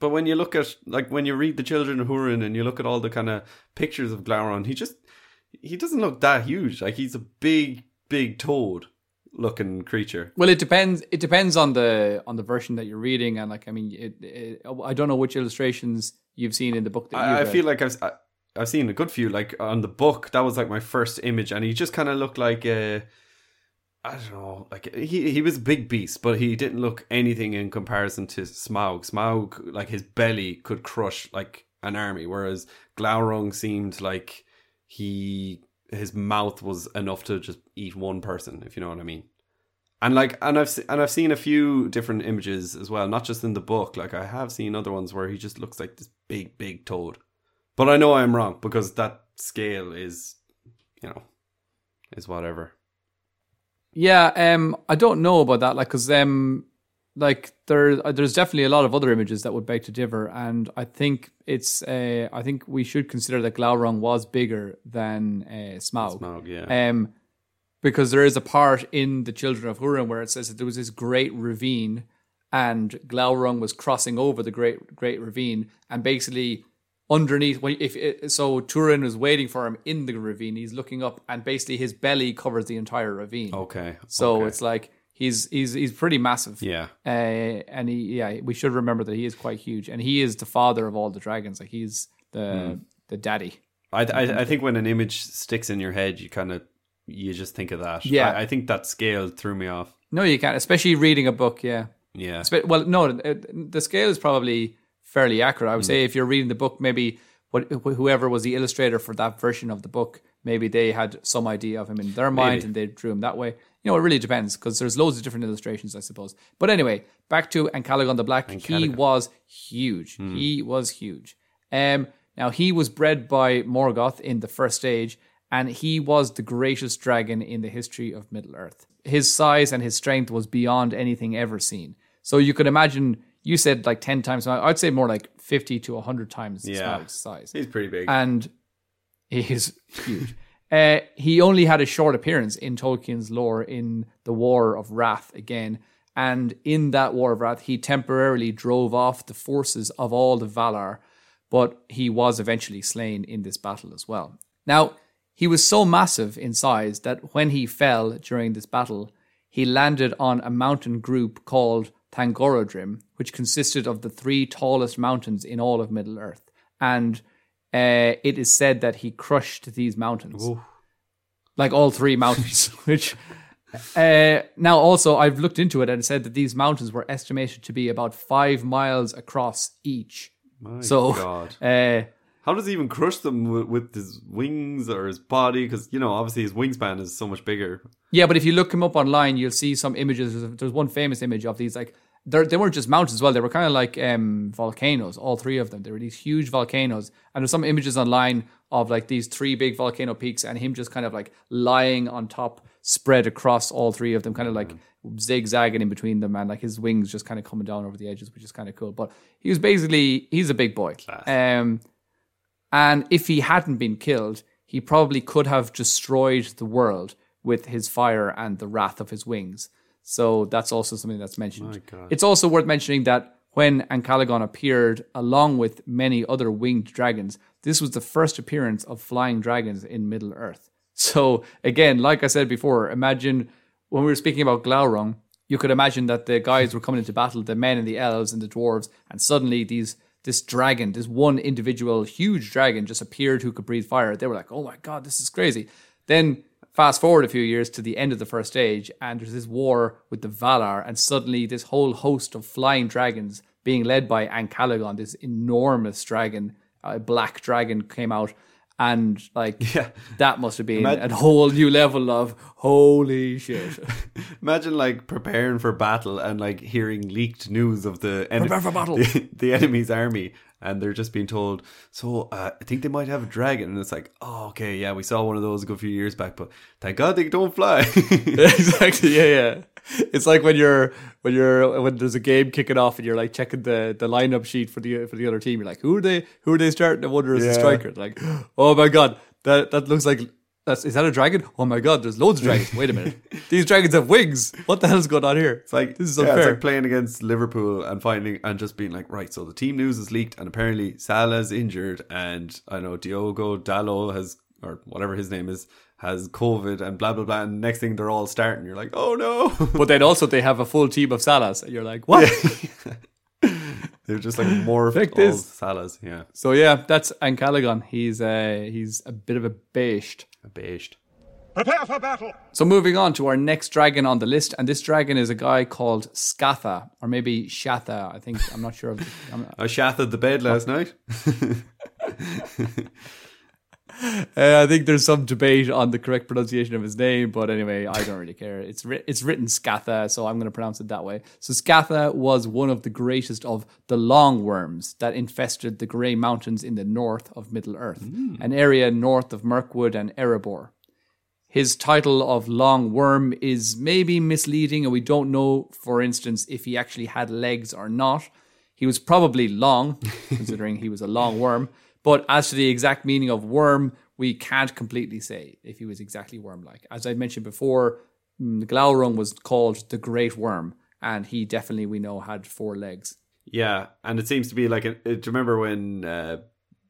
Speaker 3: but when you look at like when you read the Children of Hurin and you look at all the kind of pictures of Glaurung, he just he doesn't look that huge. Like he's a big, big toad looking creature.
Speaker 1: Well, it depends. It depends on the on the version that you're reading, and like I mean, it, it, I don't know which illustrations you've seen in the book that
Speaker 3: I, I feel like I've I- I've seen a good few. Like on the book, that was like my first image, and he just kind of looked like a. I don't know, like he he was a big beast, but he didn't look anything in comparison to Smaug. Smaug, like his belly could crush like an army, whereas Glaurung seemed like he his mouth was enough to just eat one person, if you know what I mean. And like, and I've se- and I've seen a few different images as well, not just in the book. Like I have seen other ones where he just looks like this big, big toad. But I know I'm wrong because that scale is, you know, is whatever.
Speaker 1: Yeah, um, I don't know about that, like, cause um, like there, there's definitely a lot of other images that would beg to differ, and I think it's, uh, I think we should consider that Glaurung was bigger than uh, Smaug,
Speaker 3: Smaug, yeah.
Speaker 1: um, because there is a part in the Children of Hurin where it says that there was this great ravine, and Glaurung was crossing over the great great ravine, and basically underneath when if it, so Turin was waiting for him in the ravine he's looking up and basically his belly covers the entire ravine
Speaker 3: okay.
Speaker 1: so
Speaker 3: okay.
Speaker 1: it's like he's he's he's pretty massive
Speaker 3: yeah,
Speaker 1: uh, and he yeah we should remember that he is quite huge and he is the father of all the dragons like he's the
Speaker 3: Hmm.
Speaker 1: the daddy
Speaker 3: I, I I think when an image sticks in your head, you kind of you just think of that.
Speaker 1: Yeah.
Speaker 3: I, I think that scale threw me off.
Speaker 1: no you can't especially reading a book yeah
Speaker 3: Yeah,
Speaker 1: well no the scale is probably fairly accurate i would say if you're reading the book maybe what whoever was the illustrator for that version of the book maybe they had some idea of him in their mind
Speaker 3: Maybe.
Speaker 1: and they drew him that way You know, it really depends because there's loads of different illustrations, I suppose. But anyway, back to Ancalagon the Black. He was huge. He was huge. Um, now he was bred by Morgoth in the first stage, and he was the greatest dragon in the history of Middle Earth. His size and his strength was beyond anything ever seen. So you could imagine. You said like ten times. I'd say more like fifty to hundred times
Speaker 3: Yeah.
Speaker 1: Size
Speaker 3: He's pretty big.
Speaker 1: and he's huge. Uh, he only had a short appearance in Tolkien's lore in the War of Wrath again, and in that War of Wrath, he temporarily drove off the forces of all the Valar, but he was eventually slain in this battle as well. Now, he was so massive in size that when he fell during this battle, he landed on a mountain group called Thangorodrim, which consisted of the three tallest mountains in all of Middle Earth. And uh, it is said that he crushed these mountains, like all three mountains. [laughs] [laughs] which uh, now also I've looked into it and it said that these mountains were estimated to be about five miles across each. so,
Speaker 3: God.
Speaker 1: uh,
Speaker 3: How does he even crush them with, with his wings or his body? Because you know, obviously his wingspan is so much bigger.
Speaker 1: Yeah, but if you look him up online, you'll see some images. There's one famous image of these like they're, they weren't just mountains as well. They were kind of like um, volcanoes. All three of them. They were these huge volcanoes, and there's some images online of like these three big volcano peaks, and him just kind of like lying on top, spread across all three of them, kind of like zigzagging in between them, and like his wings just kind of coming down over the edges, which is kind of cool. But he was basically he's a big boy. Um, and if he hadn't been killed, he probably could have destroyed the world with his fire and the wrath of his wings. So that's also something that's mentioned. It's also worth mentioning that when Ancalagon appeared along with many other winged dragons, this was the first appearance of flying dragons in Middle Earth. So again, like I said before, imagine when we were speaking about Glaurung, you could imagine that the guys were coming into battle, the men and the elves and the dwarves, and suddenly these this dragon, this one individual huge dragon just appeared who could breathe fire. They were like, "Oh my god, this is crazy." Then fast forward a few years to the end of the first stage, and there's this war with the Valar, and suddenly this whole host of flying dragons being led by Ancalagon, this enormous dragon, a black dragon, came out. And like [laughs]
Speaker 3: Yeah.
Speaker 1: that must have been
Speaker 3: Imagine-
Speaker 1: a whole new level of holy shit. [laughs]
Speaker 3: Imagine like preparing for battle and like hearing leaked news of the en-
Speaker 1: Prepare for battle. [laughs]
Speaker 3: the, the enemy's army, and they're just being told, "So uh, I think they might have a dragon," and it's like, "Oh, okay, yeah, we saw one of those a good few years back, but thank God they don't fly." [laughs]
Speaker 1: exactly. Yeah, yeah. It's like when you're when you're when there's a game kicking off and you're like checking the the lineup sheet for the for the other team. You're like, who are they? Who are they starting? I wonder as the
Speaker 3: Yeah.
Speaker 1: striker. Like, [gasps] oh my god, that that looks like. That's, is that a dragon? Oh my god, there's loads of dragons. Wait a minute. [laughs] These dragons have wings. What the hell is going on here?
Speaker 3: It's like
Speaker 1: this is
Speaker 3: yeah,
Speaker 1: unfair.
Speaker 3: it's like playing against Liverpool and finding and just being like, right, so the team news is leaked, and apparently Salah's injured, and I know Diogo Dallo has or whatever his name is has COVID, and blah blah blah. And next thing they're all starting, you're like, oh no. [laughs]
Speaker 1: but then also they have a full team of Salahs. And you're like, what? [laughs]
Speaker 3: They're just like more
Speaker 1: Like
Speaker 3: all
Speaker 1: this.
Speaker 3: Salahs, yeah,
Speaker 1: So yeah, that's Ancalagon. He's uh he's a bit of a beast.
Speaker 3: A beige.
Speaker 2: Prepare for battle!
Speaker 1: So moving on to our next dragon on the list, and this dragon is a guy called Scatha, or maybe Shatha. I think I'm not sure. Of the, I'm,
Speaker 3: I shattered the bed last night. [laughs]
Speaker 1: Uh, I think there's some debate on the correct pronunciation of his name, but anyway, I don't really care. It's writ- it's written Scatha, so I'm going to pronounce it that way. So Scatha was one of the greatest of the long worms that infested the Grey Mountains in the north of Middle Earth, an area north of Mirkwood and Erebor. His title of Long Worm is maybe misleading, and we don't know, for instance, if he actually had legs or not. He was probably long, [laughs] considering he was a long worm. But as to the exact meaning of worm, we can't completely say if he was exactly worm like. As I mentioned before, mm, Glaurung was called the Great Worm, and he definitely, we know, had four legs.
Speaker 3: Yeah, and it seems to be like, a, do you remember when uh,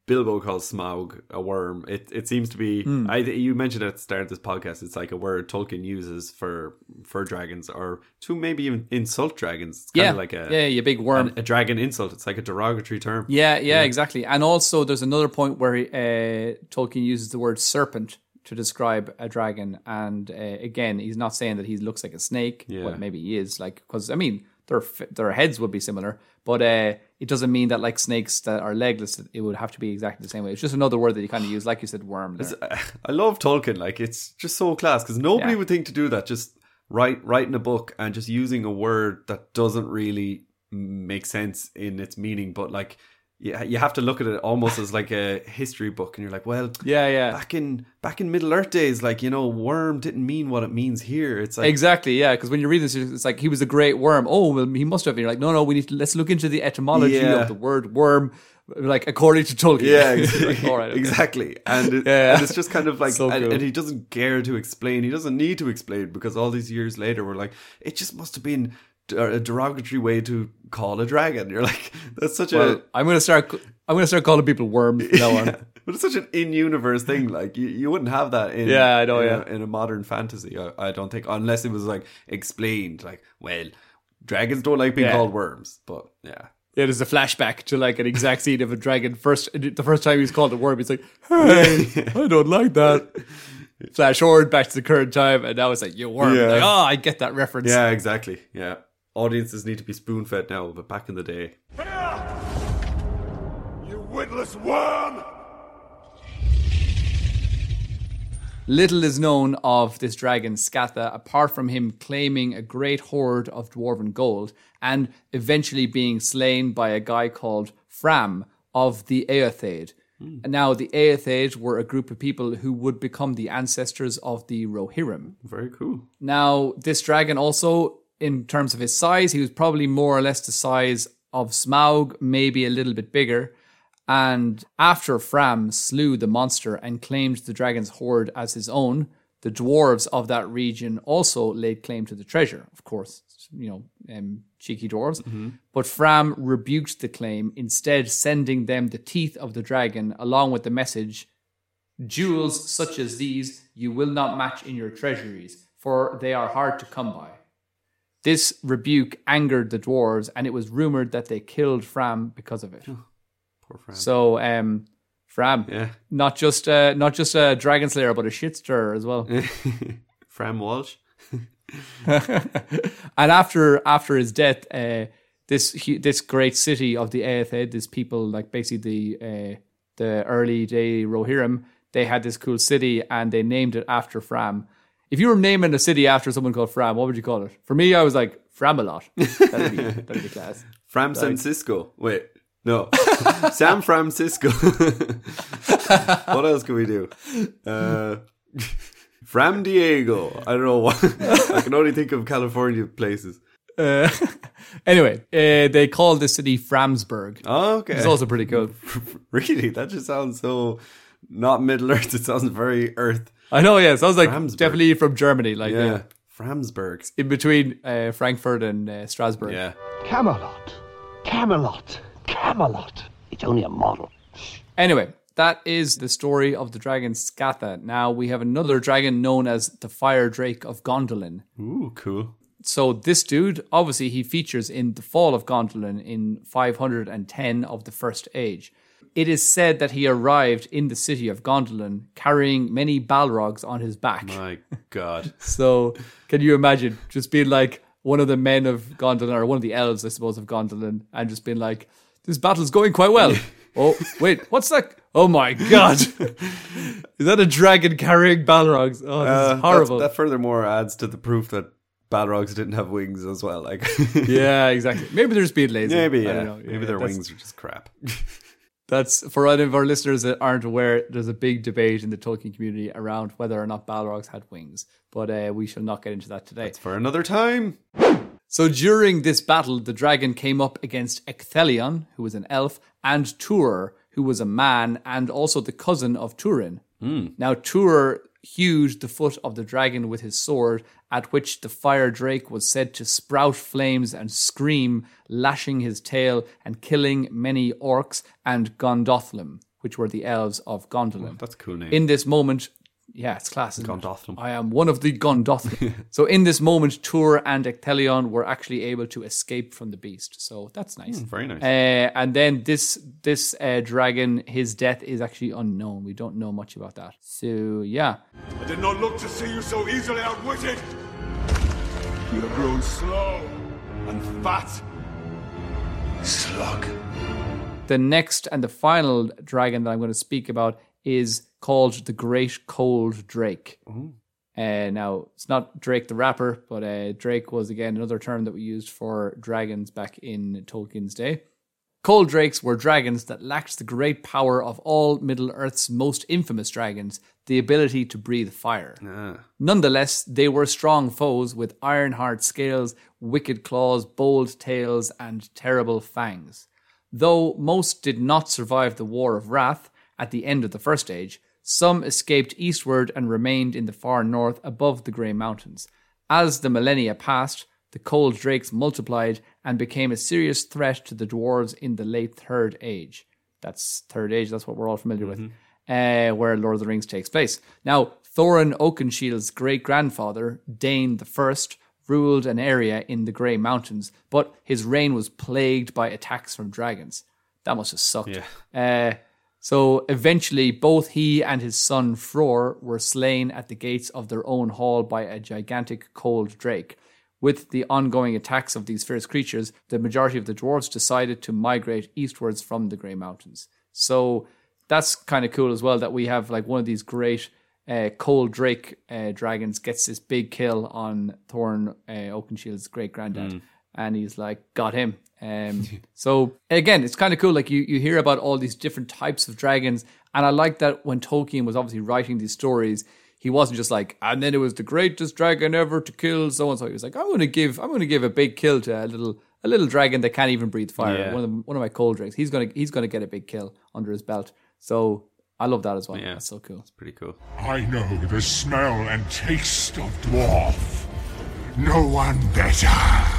Speaker 3: Bilbo calls Smaug a worm? It it seems to be.
Speaker 1: Hmm.
Speaker 3: I you mentioned at the start of this podcast. It's like a word Tolkien uses for for dragons, or to maybe even insult dragons. It's kind
Speaker 1: Yeah,
Speaker 3: of like a
Speaker 1: yeah, you big worm.
Speaker 3: an- a dragon insult. It's like a derogatory term.
Speaker 1: Yeah, yeah, exactly. And also, there's another point where uh, Tolkien uses the word serpent to describe a dragon, and uh, again, he's not saying that he looks like a snake.
Speaker 3: Yeah.
Speaker 1: Well, maybe he is, like because I mean, their their heads would be similar, but uh, it doesn't mean that like snakes that are legless, it would have to be exactly the same way. It's just another word that you kind of use, like you said, worm. there.
Speaker 3: I love Tolkien. Like it's just so class because nobody
Speaker 1: Yeah.
Speaker 3: would think to do that. Just write writing a book and just using a word that doesn't really make sense in its meaning, but like you, you have to look at it almost as like a history book, and you're like, well,
Speaker 1: Yeah, yeah.
Speaker 3: back in back in Middle Earth days, like you know, worm didn't mean what it means here. It's like
Speaker 1: Exactly, yeah. Because when you read this, it's like he was a great worm. Oh, well, he must have been. You're like, no, no. We need to let's look into the etymology
Speaker 3: Yeah.
Speaker 1: of the word worm, like according to Tolkien.
Speaker 3: Yeah, [laughs]
Speaker 1: Like,
Speaker 3: exactly. [laughs]
Speaker 1: all right, okay.
Speaker 3: exactly. And, it,
Speaker 1: Yeah.
Speaker 3: and it's just kind of like,
Speaker 1: So
Speaker 3: and, and he doesn't care to explain. He doesn't need to explain because all these years later, we're like, it just must have been a derogatory way to call a dragon. You're like, [laughs] that's such
Speaker 1: Well,
Speaker 3: a.
Speaker 1: I'm gonna start. I'm gonna start calling people worms on. [laughs]
Speaker 3: Yeah. But it's such an in-universe thing. Like you, you wouldn't have that in
Speaker 1: Yeah, I know,
Speaker 3: in,
Speaker 1: yeah.
Speaker 3: a, in a modern fantasy. I, I don't think unless it was like explained. Like, well, dragons don't like being
Speaker 1: Yeah.
Speaker 3: called worms. But yeah,
Speaker 1: Yeah, there's a flashback to like an exact scene of a dragon. First, the first time he's called a worm, he's like, "Hey, [laughs] I don't like that." Flash forward back to the current time, and now it's like you worm.
Speaker 3: Yeah.
Speaker 1: Like, oh, I get that reference.
Speaker 3: yeah, exactly. Yeah, audiences need to be spoon-fed now, but back in the day,
Speaker 4: You witless worm!
Speaker 1: Little is known of this dragon Scatha, apart from him claiming a great hoard of dwarven gold and eventually being slain by a guy called Fram of the Éothéod. Hmm. And now the Éothéod were a group of people who would become the ancestors of the Rohirrim.
Speaker 3: very cool.
Speaker 1: Now, this dragon also, in terms of his size, he was probably more or less the size of Smaug, maybe a little bit bigger. And after Fram slew the monster and claimed the dragon's hoard as his own, the dwarves of that region also laid claim to the treasure, of course, you know, um, cheeky dwarves. But Fram rebuked the claim, instead sending them the teeth of the dragon along with the message Jewels such as these you will not match in your treasuries, for they are hard to come by. This rebuke angered the dwarves, and it was rumored that they killed Fram because of it.
Speaker 3: Poor Fran.
Speaker 1: So, um, Fram,
Speaker 3: yeah,
Speaker 1: not just uh, not just a dragon slayer, but a shit stirrer as well. [laughs]
Speaker 3: Fram Walsh. [laughs]
Speaker 1: and after after his death, uh, this this great city of the Éothéod, this people like basically the uh, the early day Rohirrim, they had this cool city and they named it after Fram. If you were naming a city after someone called Fram, what would you call it? For me, I was like Framalot. [laughs] That'd be that'd be class.
Speaker 3: Fram [laughs] San Francisco. Wait, no. San Francisco. what else can we do? Uh, [laughs] Fram Diego. I don't know what. I can only think of California places.
Speaker 1: Uh, anyway, uh, they call the city Framsburg.
Speaker 3: Oh, okay.
Speaker 1: It's also pretty cool.
Speaker 3: really? That just sounds so not Middle Earth. It sounds very Earth.
Speaker 1: I know, yeah, it sounds like
Speaker 3: Framsburg.
Speaker 1: definitely from Germany, like
Speaker 3: Yeah.
Speaker 1: yeah.
Speaker 3: Framsburg.
Speaker 1: in between uh, Frankfurt and uh, Strasbourg.
Speaker 3: Yeah.
Speaker 2: Camelot. Camelot. Camelot. It's only a model.
Speaker 1: Anyway, that is the story of the dragon Scatha. Now we have another dragon known as the Fire Drake of Gondolin.
Speaker 3: Ooh, cool.
Speaker 1: So this dude, obviously, he features in the Fall of Gondolin in 510 of the First Age. It is said that he arrived in the city of Gondolin carrying many Balrogs on his back.
Speaker 3: My God. [laughs]
Speaker 1: So can you imagine just being like one of the men of Gondolin or one of the elves, I suppose, of Gondolin, and just being like, "This battle's going quite well." [laughs] oh wait, what's that? Oh my god, [laughs] is that a dragon carrying Balrogs? Oh, this
Speaker 3: Uh,
Speaker 1: is horrible.
Speaker 3: That furthermore adds to the proof that Balrogs didn't have wings as well. Like,
Speaker 1: yeah, exactly. Maybe they're just being lazy.
Speaker 3: maybe
Speaker 1: I
Speaker 3: yeah,
Speaker 1: don't know.
Speaker 3: maybe
Speaker 1: Yeah,
Speaker 3: their wings are just crap.
Speaker 1: That's for any of our listeners that aren't aware. There's a big debate in the Tolkien community around whether or not Balrogs had wings, but uh, we shall not get into that today.
Speaker 3: For another time.
Speaker 1: So during this battle, the dragon came up against Ecthelion, who was an elf, and Tuor, who was a man and also the cousin of Turin. Now Tuor hewed the foot of the dragon with his sword, at which the fire drake was said to sprout flames and scream, lashing his tail and killing many orcs and Gondothlim, which were the elves of Gondolin.
Speaker 3: Oh, that's a cool name.
Speaker 1: In this moment, yeah, it's class. isn't it? I am one of the Gondothlim. [laughs] so in this moment, Tuor and Ecthelion were actually able to escape from the beast. So that's nice.
Speaker 3: very nice.
Speaker 1: Uh, and then this this uh, dragon, his death is actually unknown. We don't know much about that. So yeah,
Speaker 4: I did not look to see you so easily outwitted. You have grown slow and fat. Slug.
Speaker 1: the next and the final dragon that I'm going to speak about is called the Great Cold Drake. Uh, now, it's not Drake the rapper, but uh, Drake was again another term that we used for dragons back in Tolkien's day. Cold drakes were dragons that lacked the great power of all Middle Earth's most infamous dragons, the ability to breathe fire. Nonetheless, they were strong foes with iron hard scales, wicked claws, bold tails, and terrible fangs. Though most did not survive the War of Wrath at the end of the First Age, some escaped eastward and remained in the far north above the Grey Mountains. As the millennia passed, the cold drakes multiplied and became a serious threat to the dwarves in the late Third Age. That's Third Age, that's what we're all familiar with, uh, where Lord of the Rings takes place. Now, Thorin Oakenshield's great grandfather, Dáin the First, ruled an area in the Grey Mountains, but his reign was plagued by attacks from dragons. That must have sucked. Uh, so eventually, both he and his son Fror were slain at the gates of their own hall by a gigantic cold drake. With the ongoing attacks of these fierce creatures, the majority of the dwarves decided to migrate eastwards from the Grey Mountains. So that's kind of cool as well that we have like one of these great uh, cold drake uh, dragons gets this big kill on Thorin uh, Oakenshield's great granddad, and he's like, got him. Um, [laughs] so again, it's kind of cool. Like you, you hear about all these different types of dragons, and I like that when Tolkien was obviously writing these stories, he wasn't just like, and then it was the greatest dragon ever to kill so and so. He was like, I'm going to give, I'm going to give a big kill to a little, a little dragon that can't even breathe fire.
Speaker 3: Yeah.
Speaker 1: One of the, one of my cold drinks. He's gonna, he's gonna get a big kill under his belt. So I love that as well.
Speaker 3: Yeah.
Speaker 1: That's so cool.
Speaker 3: It's pretty cool.
Speaker 6: I know the smell and taste of dwarf. No one better.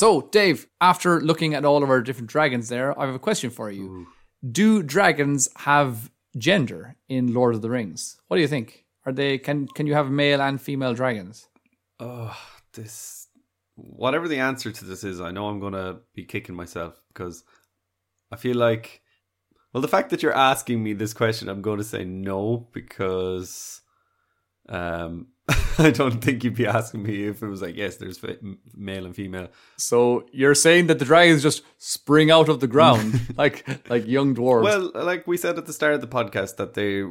Speaker 1: So, Dave, after looking at all of our different dragons there, I have a question for you. Do dragons have gender in Lord of the Rings? What do you think? Are they can can you have male and female dragons?
Speaker 3: Oh, this. Whatever the answer to this is, I know I'm going to be kicking myself because I feel like. Well, the fact that you're asking me this question, I'm going to say no because. Um, [laughs] I don't think you'd be asking me if it was like, yes, there's male and female.
Speaker 1: So you're saying that the dragons just spring out of the ground [laughs] like like young dwarves?
Speaker 3: Well, like we said at the start of the podcast, that they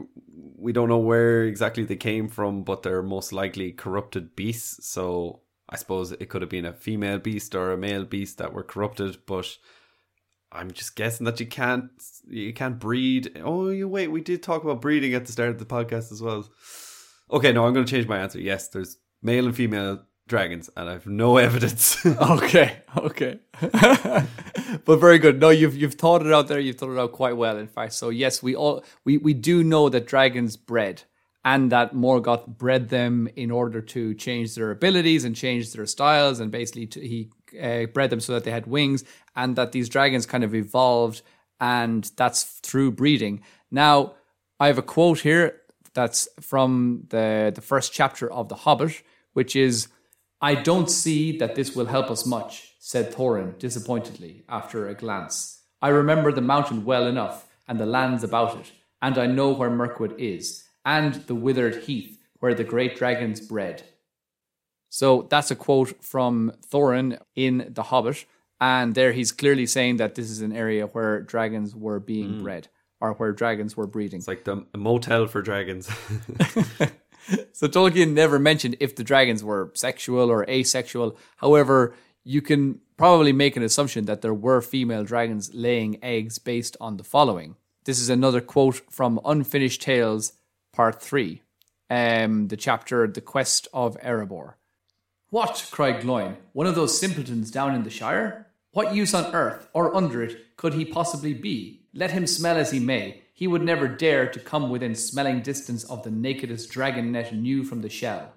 Speaker 3: we don't know where exactly they came from, but they're most likely corrupted beasts. So I suppose it could have been a female beast or a male beast that were corrupted, but I'm just guessing that you can't you can't breed. Oh, you wait, we did talk about breeding at the start of the podcast as well. Okay, no, I'm going to change my answer. Yes, there's male and female dragons, and I have no [laughs] evidence.
Speaker 1: Okay, okay. [laughs] but very good. No, you've you've thought it out there. You've thought it out quite well, in fact. So yes, we all we, we do know that dragons bred and that Morgoth bred them in order to change their abilities and change their styles, and basically to, he uh, bred them so that they had wings, and that these dragons kind of evolved, and that's through breeding. Now, I have a quote here that's from the the first chapter of The Hobbit, which is. I don't see that this will help us much, said Thorin disappointedly after a glance. I remember the mountain well enough, and the lands about it, and I know where Mirkwood is, and the withered heath where the great dragons bred. So that's a quote from Thorin in The Hobbit, and there he's clearly saying that this is an area where dragons were being mm. bred, or where dragons were breeding.
Speaker 3: it's like the motel for dragons. [laughs] [laughs]
Speaker 1: So Tolkien never mentioned if the dragons were sexual or asexual. However, you can probably make an assumption that there were female dragons laying eggs based on the following. This is another quote from Unfinished Tales, Part 3, um, the chapter The Quest of Erebor. What? cried Gloin. One of those simpletons down in the Shire? What use on earth, or under it, could he possibly be? Let him smell as he may, he would never dare to come within smelling distance of the nakedest dragonet new from the shell.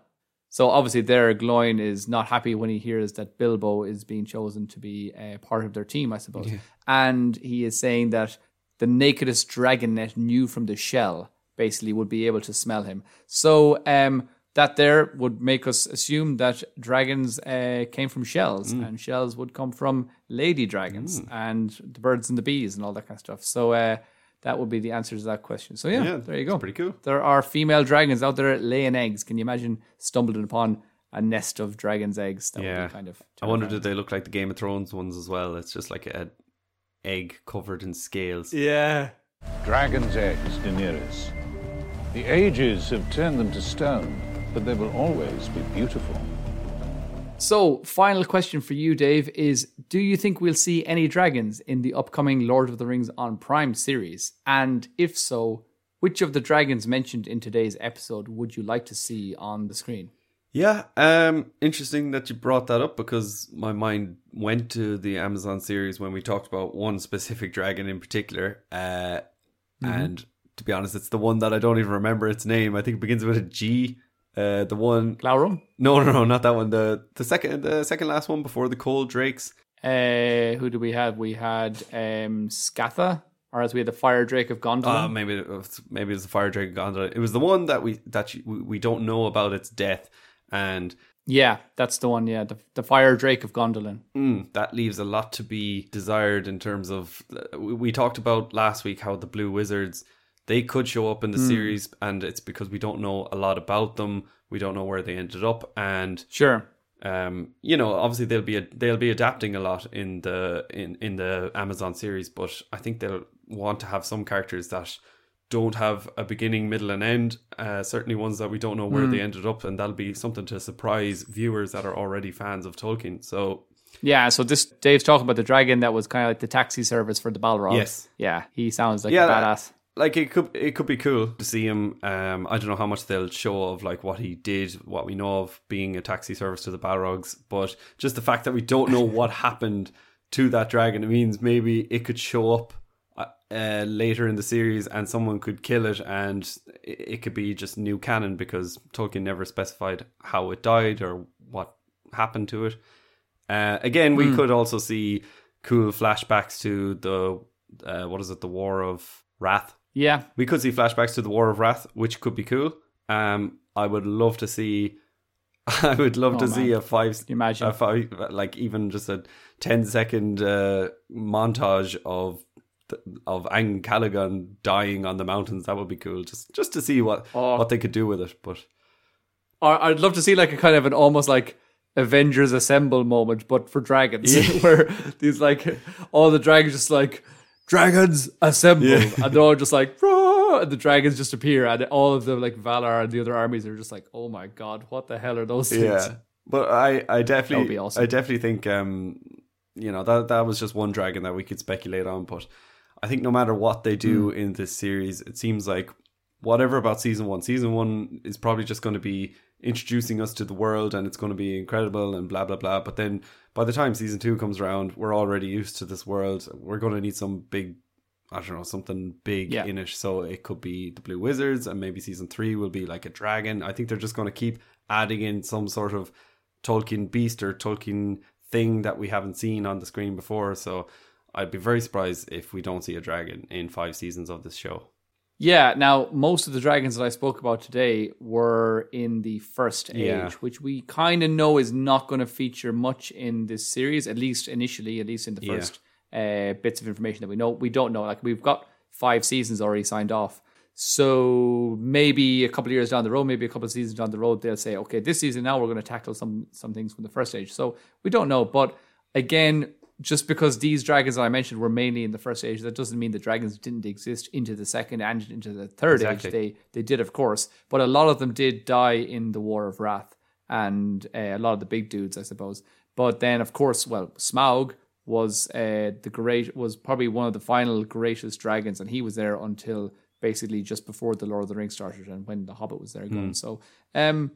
Speaker 1: So obviously, there Gloin is not happy when he hears that Bilbo is being chosen to be a part of their team, I suppose. And he is saying that the nakedest dragonet new from the shell basically would be able to smell him. So um, that there would make us assume that dragons uh, came from shells, and shells would come from lady dragons and the birds and the bees and all that kind of stuff. So uh, that would be the answer to that question. So yeah,
Speaker 3: Yeah,
Speaker 1: there you go.
Speaker 3: pretty cool.
Speaker 1: There are female dragons out there laying eggs. Can you imagine stumbling upon a nest of dragons' eggs? That would
Speaker 3: yeah,
Speaker 1: be kind of.
Speaker 3: I wonder
Speaker 1: terrifying.
Speaker 3: did they look like the Game of Thrones ones as well? It's just like an egg covered in scales.
Speaker 1: Yeah.
Speaker 7: Dragon's eggs, Daenerys. The ages have turned them to stone.
Speaker 4: But they will always be beautiful.
Speaker 1: So, final question for you, Dave, is do you think we'll see any dragons in the upcoming Lord of the Rings on Prime series? And if so, which of the dragons mentioned in today's episode would you like to see on the screen?
Speaker 3: Yeah, um, interesting that you brought that up because my mind went to the Amazon series when we talked about one specific dragon in particular. Uh, And to be honest, it's the one that I don't even remember its name. I think it begins with a G. Uh, the one,
Speaker 1: Glaurum?
Speaker 3: no, no, no, not that one. The the second, the second last one before the cold drakes.
Speaker 1: Uh, who do we have? We had um, Scatha, or as we had the Fire Drake of Gondolin.
Speaker 3: Uh, maybe it was, maybe it was the fire Drake of gondola. It was the one that we that you, we don't know about its death, and
Speaker 1: yeah, that's the one. Yeah, the, the Fire Drake of Gondolin.
Speaker 3: Mm, that leaves a lot to be desired in terms of we we talked about last week how the blue wizards they could show up in the series and it's because we don't know a lot about them we don't know where they ended up and
Speaker 1: Sure.
Speaker 3: um you know obviously they'll be they'll be adapting a lot in the in in the Amazon series but I think they'll want to have some characters that don't have a beginning middle and end uh certainly ones that we don't know where they ended up and that'll be something to surprise viewers that are already fans of Tolkien so
Speaker 1: Yeah, so this Dave's talking about the dragon that was kind of like the taxi service for the Balrogs.
Speaker 3: Yes.
Speaker 1: Yeah, he sounds like
Speaker 3: Yeah,
Speaker 1: a badass.
Speaker 3: Like it could it could be cool to see him. Um, I don't know how much they'll show of like what he did, what we know of being a taxi service to the Balrogs, but just the fact that we don't know what [laughs] happened to that dragon, it means maybe it could show up uh, uh, later in the series and someone could kill it, and it, it could be just new canon because Tolkien never specified how it died or what happened to it. Uh, again, we could also see cool flashbacks to the uh, what is it, the War of Wrath.
Speaker 1: Yeah,
Speaker 3: We could see flashbacks to the War of Wrath, which could be cool. Um, I would love to see. [laughs] I would love to
Speaker 1: Oh,
Speaker 3: see a five,
Speaker 1: you imagine?
Speaker 3: a five, like even just a 10 second uh, montage of of Ancalagon dying on the mountains. That would be cool. Just just to see what
Speaker 1: Oh.
Speaker 3: what they could do with it. But
Speaker 1: or I'd love to see like a kind of an almost like Avengers Assemble moment, but for dragons, [laughs] where these like all the dragons just like dragons assemble, and they're all just like and the dragons just appear, and all of the like Valar and the other armies are just like, oh my god, what the hell are those things?
Speaker 3: yeah, but I I definitely
Speaker 1: awesome.
Speaker 3: I definitely think um you know that that was just one dragon that we could speculate on, but I think no matter what they do
Speaker 1: Hmm.
Speaker 3: in this series, it seems like whatever about season one, season one is probably just going to be introducing us to the world and it's going to be incredible and blah blah blah. But then by the time season two comes around, we're already used to this world. We're going to need some big. I don't know, something big
Speaker 1: Yeah.
Speaker 3: in it. So it could be the Blue Wizards, and maybe season three will be like a dragon. I think they're just going to keep adding in some sort of Tolkien beast or Tolkien thing that we haven't seen on the screen before. So I'd be very surprised if we don't see a dragon in five seasons of this show.
Speaker 1: Yeah, now most of the dragons that I spoke about today were in the first age,
Speaker 3: Yeah.
Speaker 1: which we kind of know is not going to feature much in this series, at least initially, at least in the
Speaker 3: Yeah.
Speaker 1: first uh, bits of information that we know. We don't know. Like we've got five seasons already signed off. So maybe a couple of years down the road, maybe a couple of seasons down the road, they'll say, okay, this season now we're going to tackle some some things from the first age. So we don't know. But again, just because these dragons that I mentioned were mainly in the first age, that doesn't mean the dragons didn't exist into the second and into the third
Speaker 3: Exactly.
Speaker 1: age. They they did, of course, but a lot of them did die in the War of Wrath, and uh, a lot of the big dudes, I suppose. But then, of course, well, Smaug was uh, the great was probably one of the final greatest dragons, and he was there until basically just before the Lord of the Rings started and when the Hobbit was there going. So, um,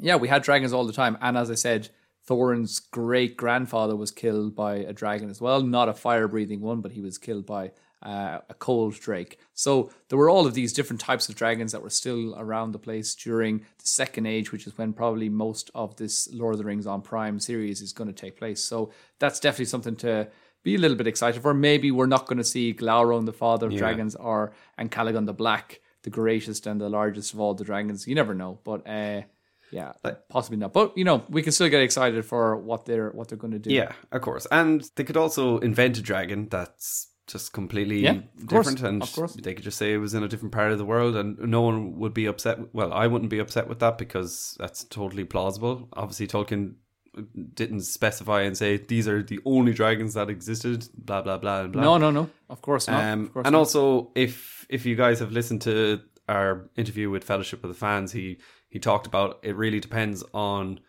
Speaker 1: yeah, we had dragons all the time, and as I said, Thorin's great grandfather was killed by a dragon as well, not a fire breathing one, but he was killed by uh, a cold drake. So there were all of these different types of dragons that were still around the place during the second age, which is when probably most of this Lord of the Rings on Prime series is going to take place. So that's definitely something to be a little bit excited for. Maybe we're not going to see Glaurung, the father of dragons, or Ancalagon the Black, the greatest and the largest of all the dragons. You never know, but. Uh, yeah, possibly not. But you know, we can still get excited for what they're what they're going to do.
Speaker 3: Yeah, of course. And they could also invent a dragon that's just completely
Speaker 1: Yeah, of course,
Speaker 3: different and
Speaker 1: of course.
Speaker 3: they could just say it was in a different part of the world and no one would be upset well i wouldn't be upset with that because that's totally plausible obviously tolkien didn't specify and say these are the only dragons that existed blah blah blah blah
Speaker 1: No, no, no. Of course not.
Speaker 3: um,
Speaker 1: of course
Speaker 3: and
Speaker 1: not.
Speaker 3: also, if if you guys have listened to our interview with Fellowship of the Fans, he he talked about it really depends on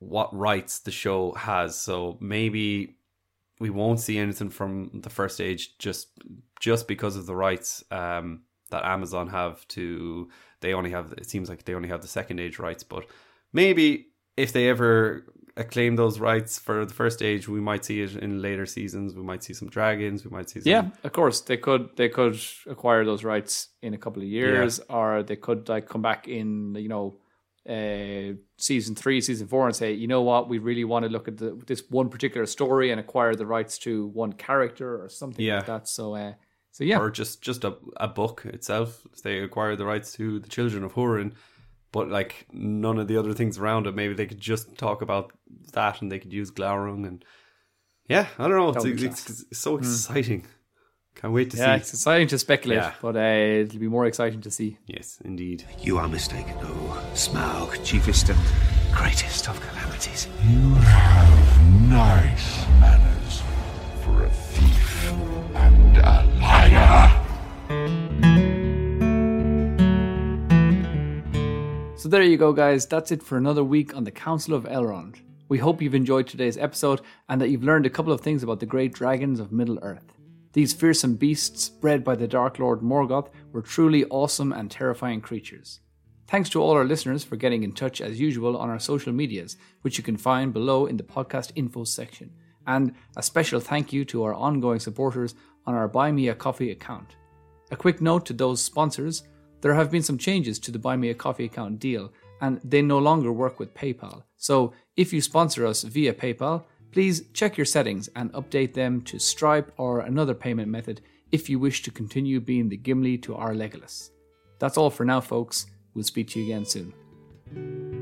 Speaker 3: what rights the show has. So maybe we won't see anything from the first age just just because of the rights um, that Amazon have to. They only have. It seems like they only have the second age rights, but maybe if they ever acclaim those rights for the first age, we might see it in later seasons. We might see some dragons. We might see some
Speaker 1: Yeah, of course they could they could acquire those rights in a couple of years, or they could like come back in you know uh, season three, season four, and say you know what we really want to look at the, this one particular story and acquire the rights to one character or something
Speaker 3: Yeah.
Speaker 1: like that. So uh, so yeah,
Speaker 3: or just just a, a book itself. They acquire the rights to the Children of Hurin, but like none of the other things around it, maybe they could just talk about that and they could use Glaurung and yeah, I don't know. It's,
Speaker 1: That would be
Speaker 3: it's, it's so exciting. Can't wait to
Speaker 1: yeah,
Speaker 3: see.
Speaker 1: it's exciting to speculate,
Speaker 3: Yeah.
Speaker 1: but uh, it'll be more exciting to see.
Speaker 3: Yes, indeed.
Speaker 7: You are mistaken, oh Smaug, chiefest and greatest of calamities.
Speaker 6: You have nice manners for a
Speaker 1: there you go, guys. That's it for another week on the Council of Elrond. We hope you've enjoyed today's episode and that you've learned a couple of things about the great dragons of Middle Earth. These fearsome beasts, bred by the Dark Lord Morgoth, were truly awesome and terrifying creatures. Thanks to all our listeners for getting in touch as usual on our social medias, which you can find below in the podcast info section. And a special thank you to our ongoing supporters on our Buy Me a Coffee account. A quick note to those sponsors there have been some changes to the Buy Me a Coffee account deal, and they no longer work with PayPal. So if you sponsor us via PayPal, please check your settings and update them to Stripe or another payment method if you wish to continue being the Gimli to our Legolas. That's all for now, folks. We'll speak to you again soon.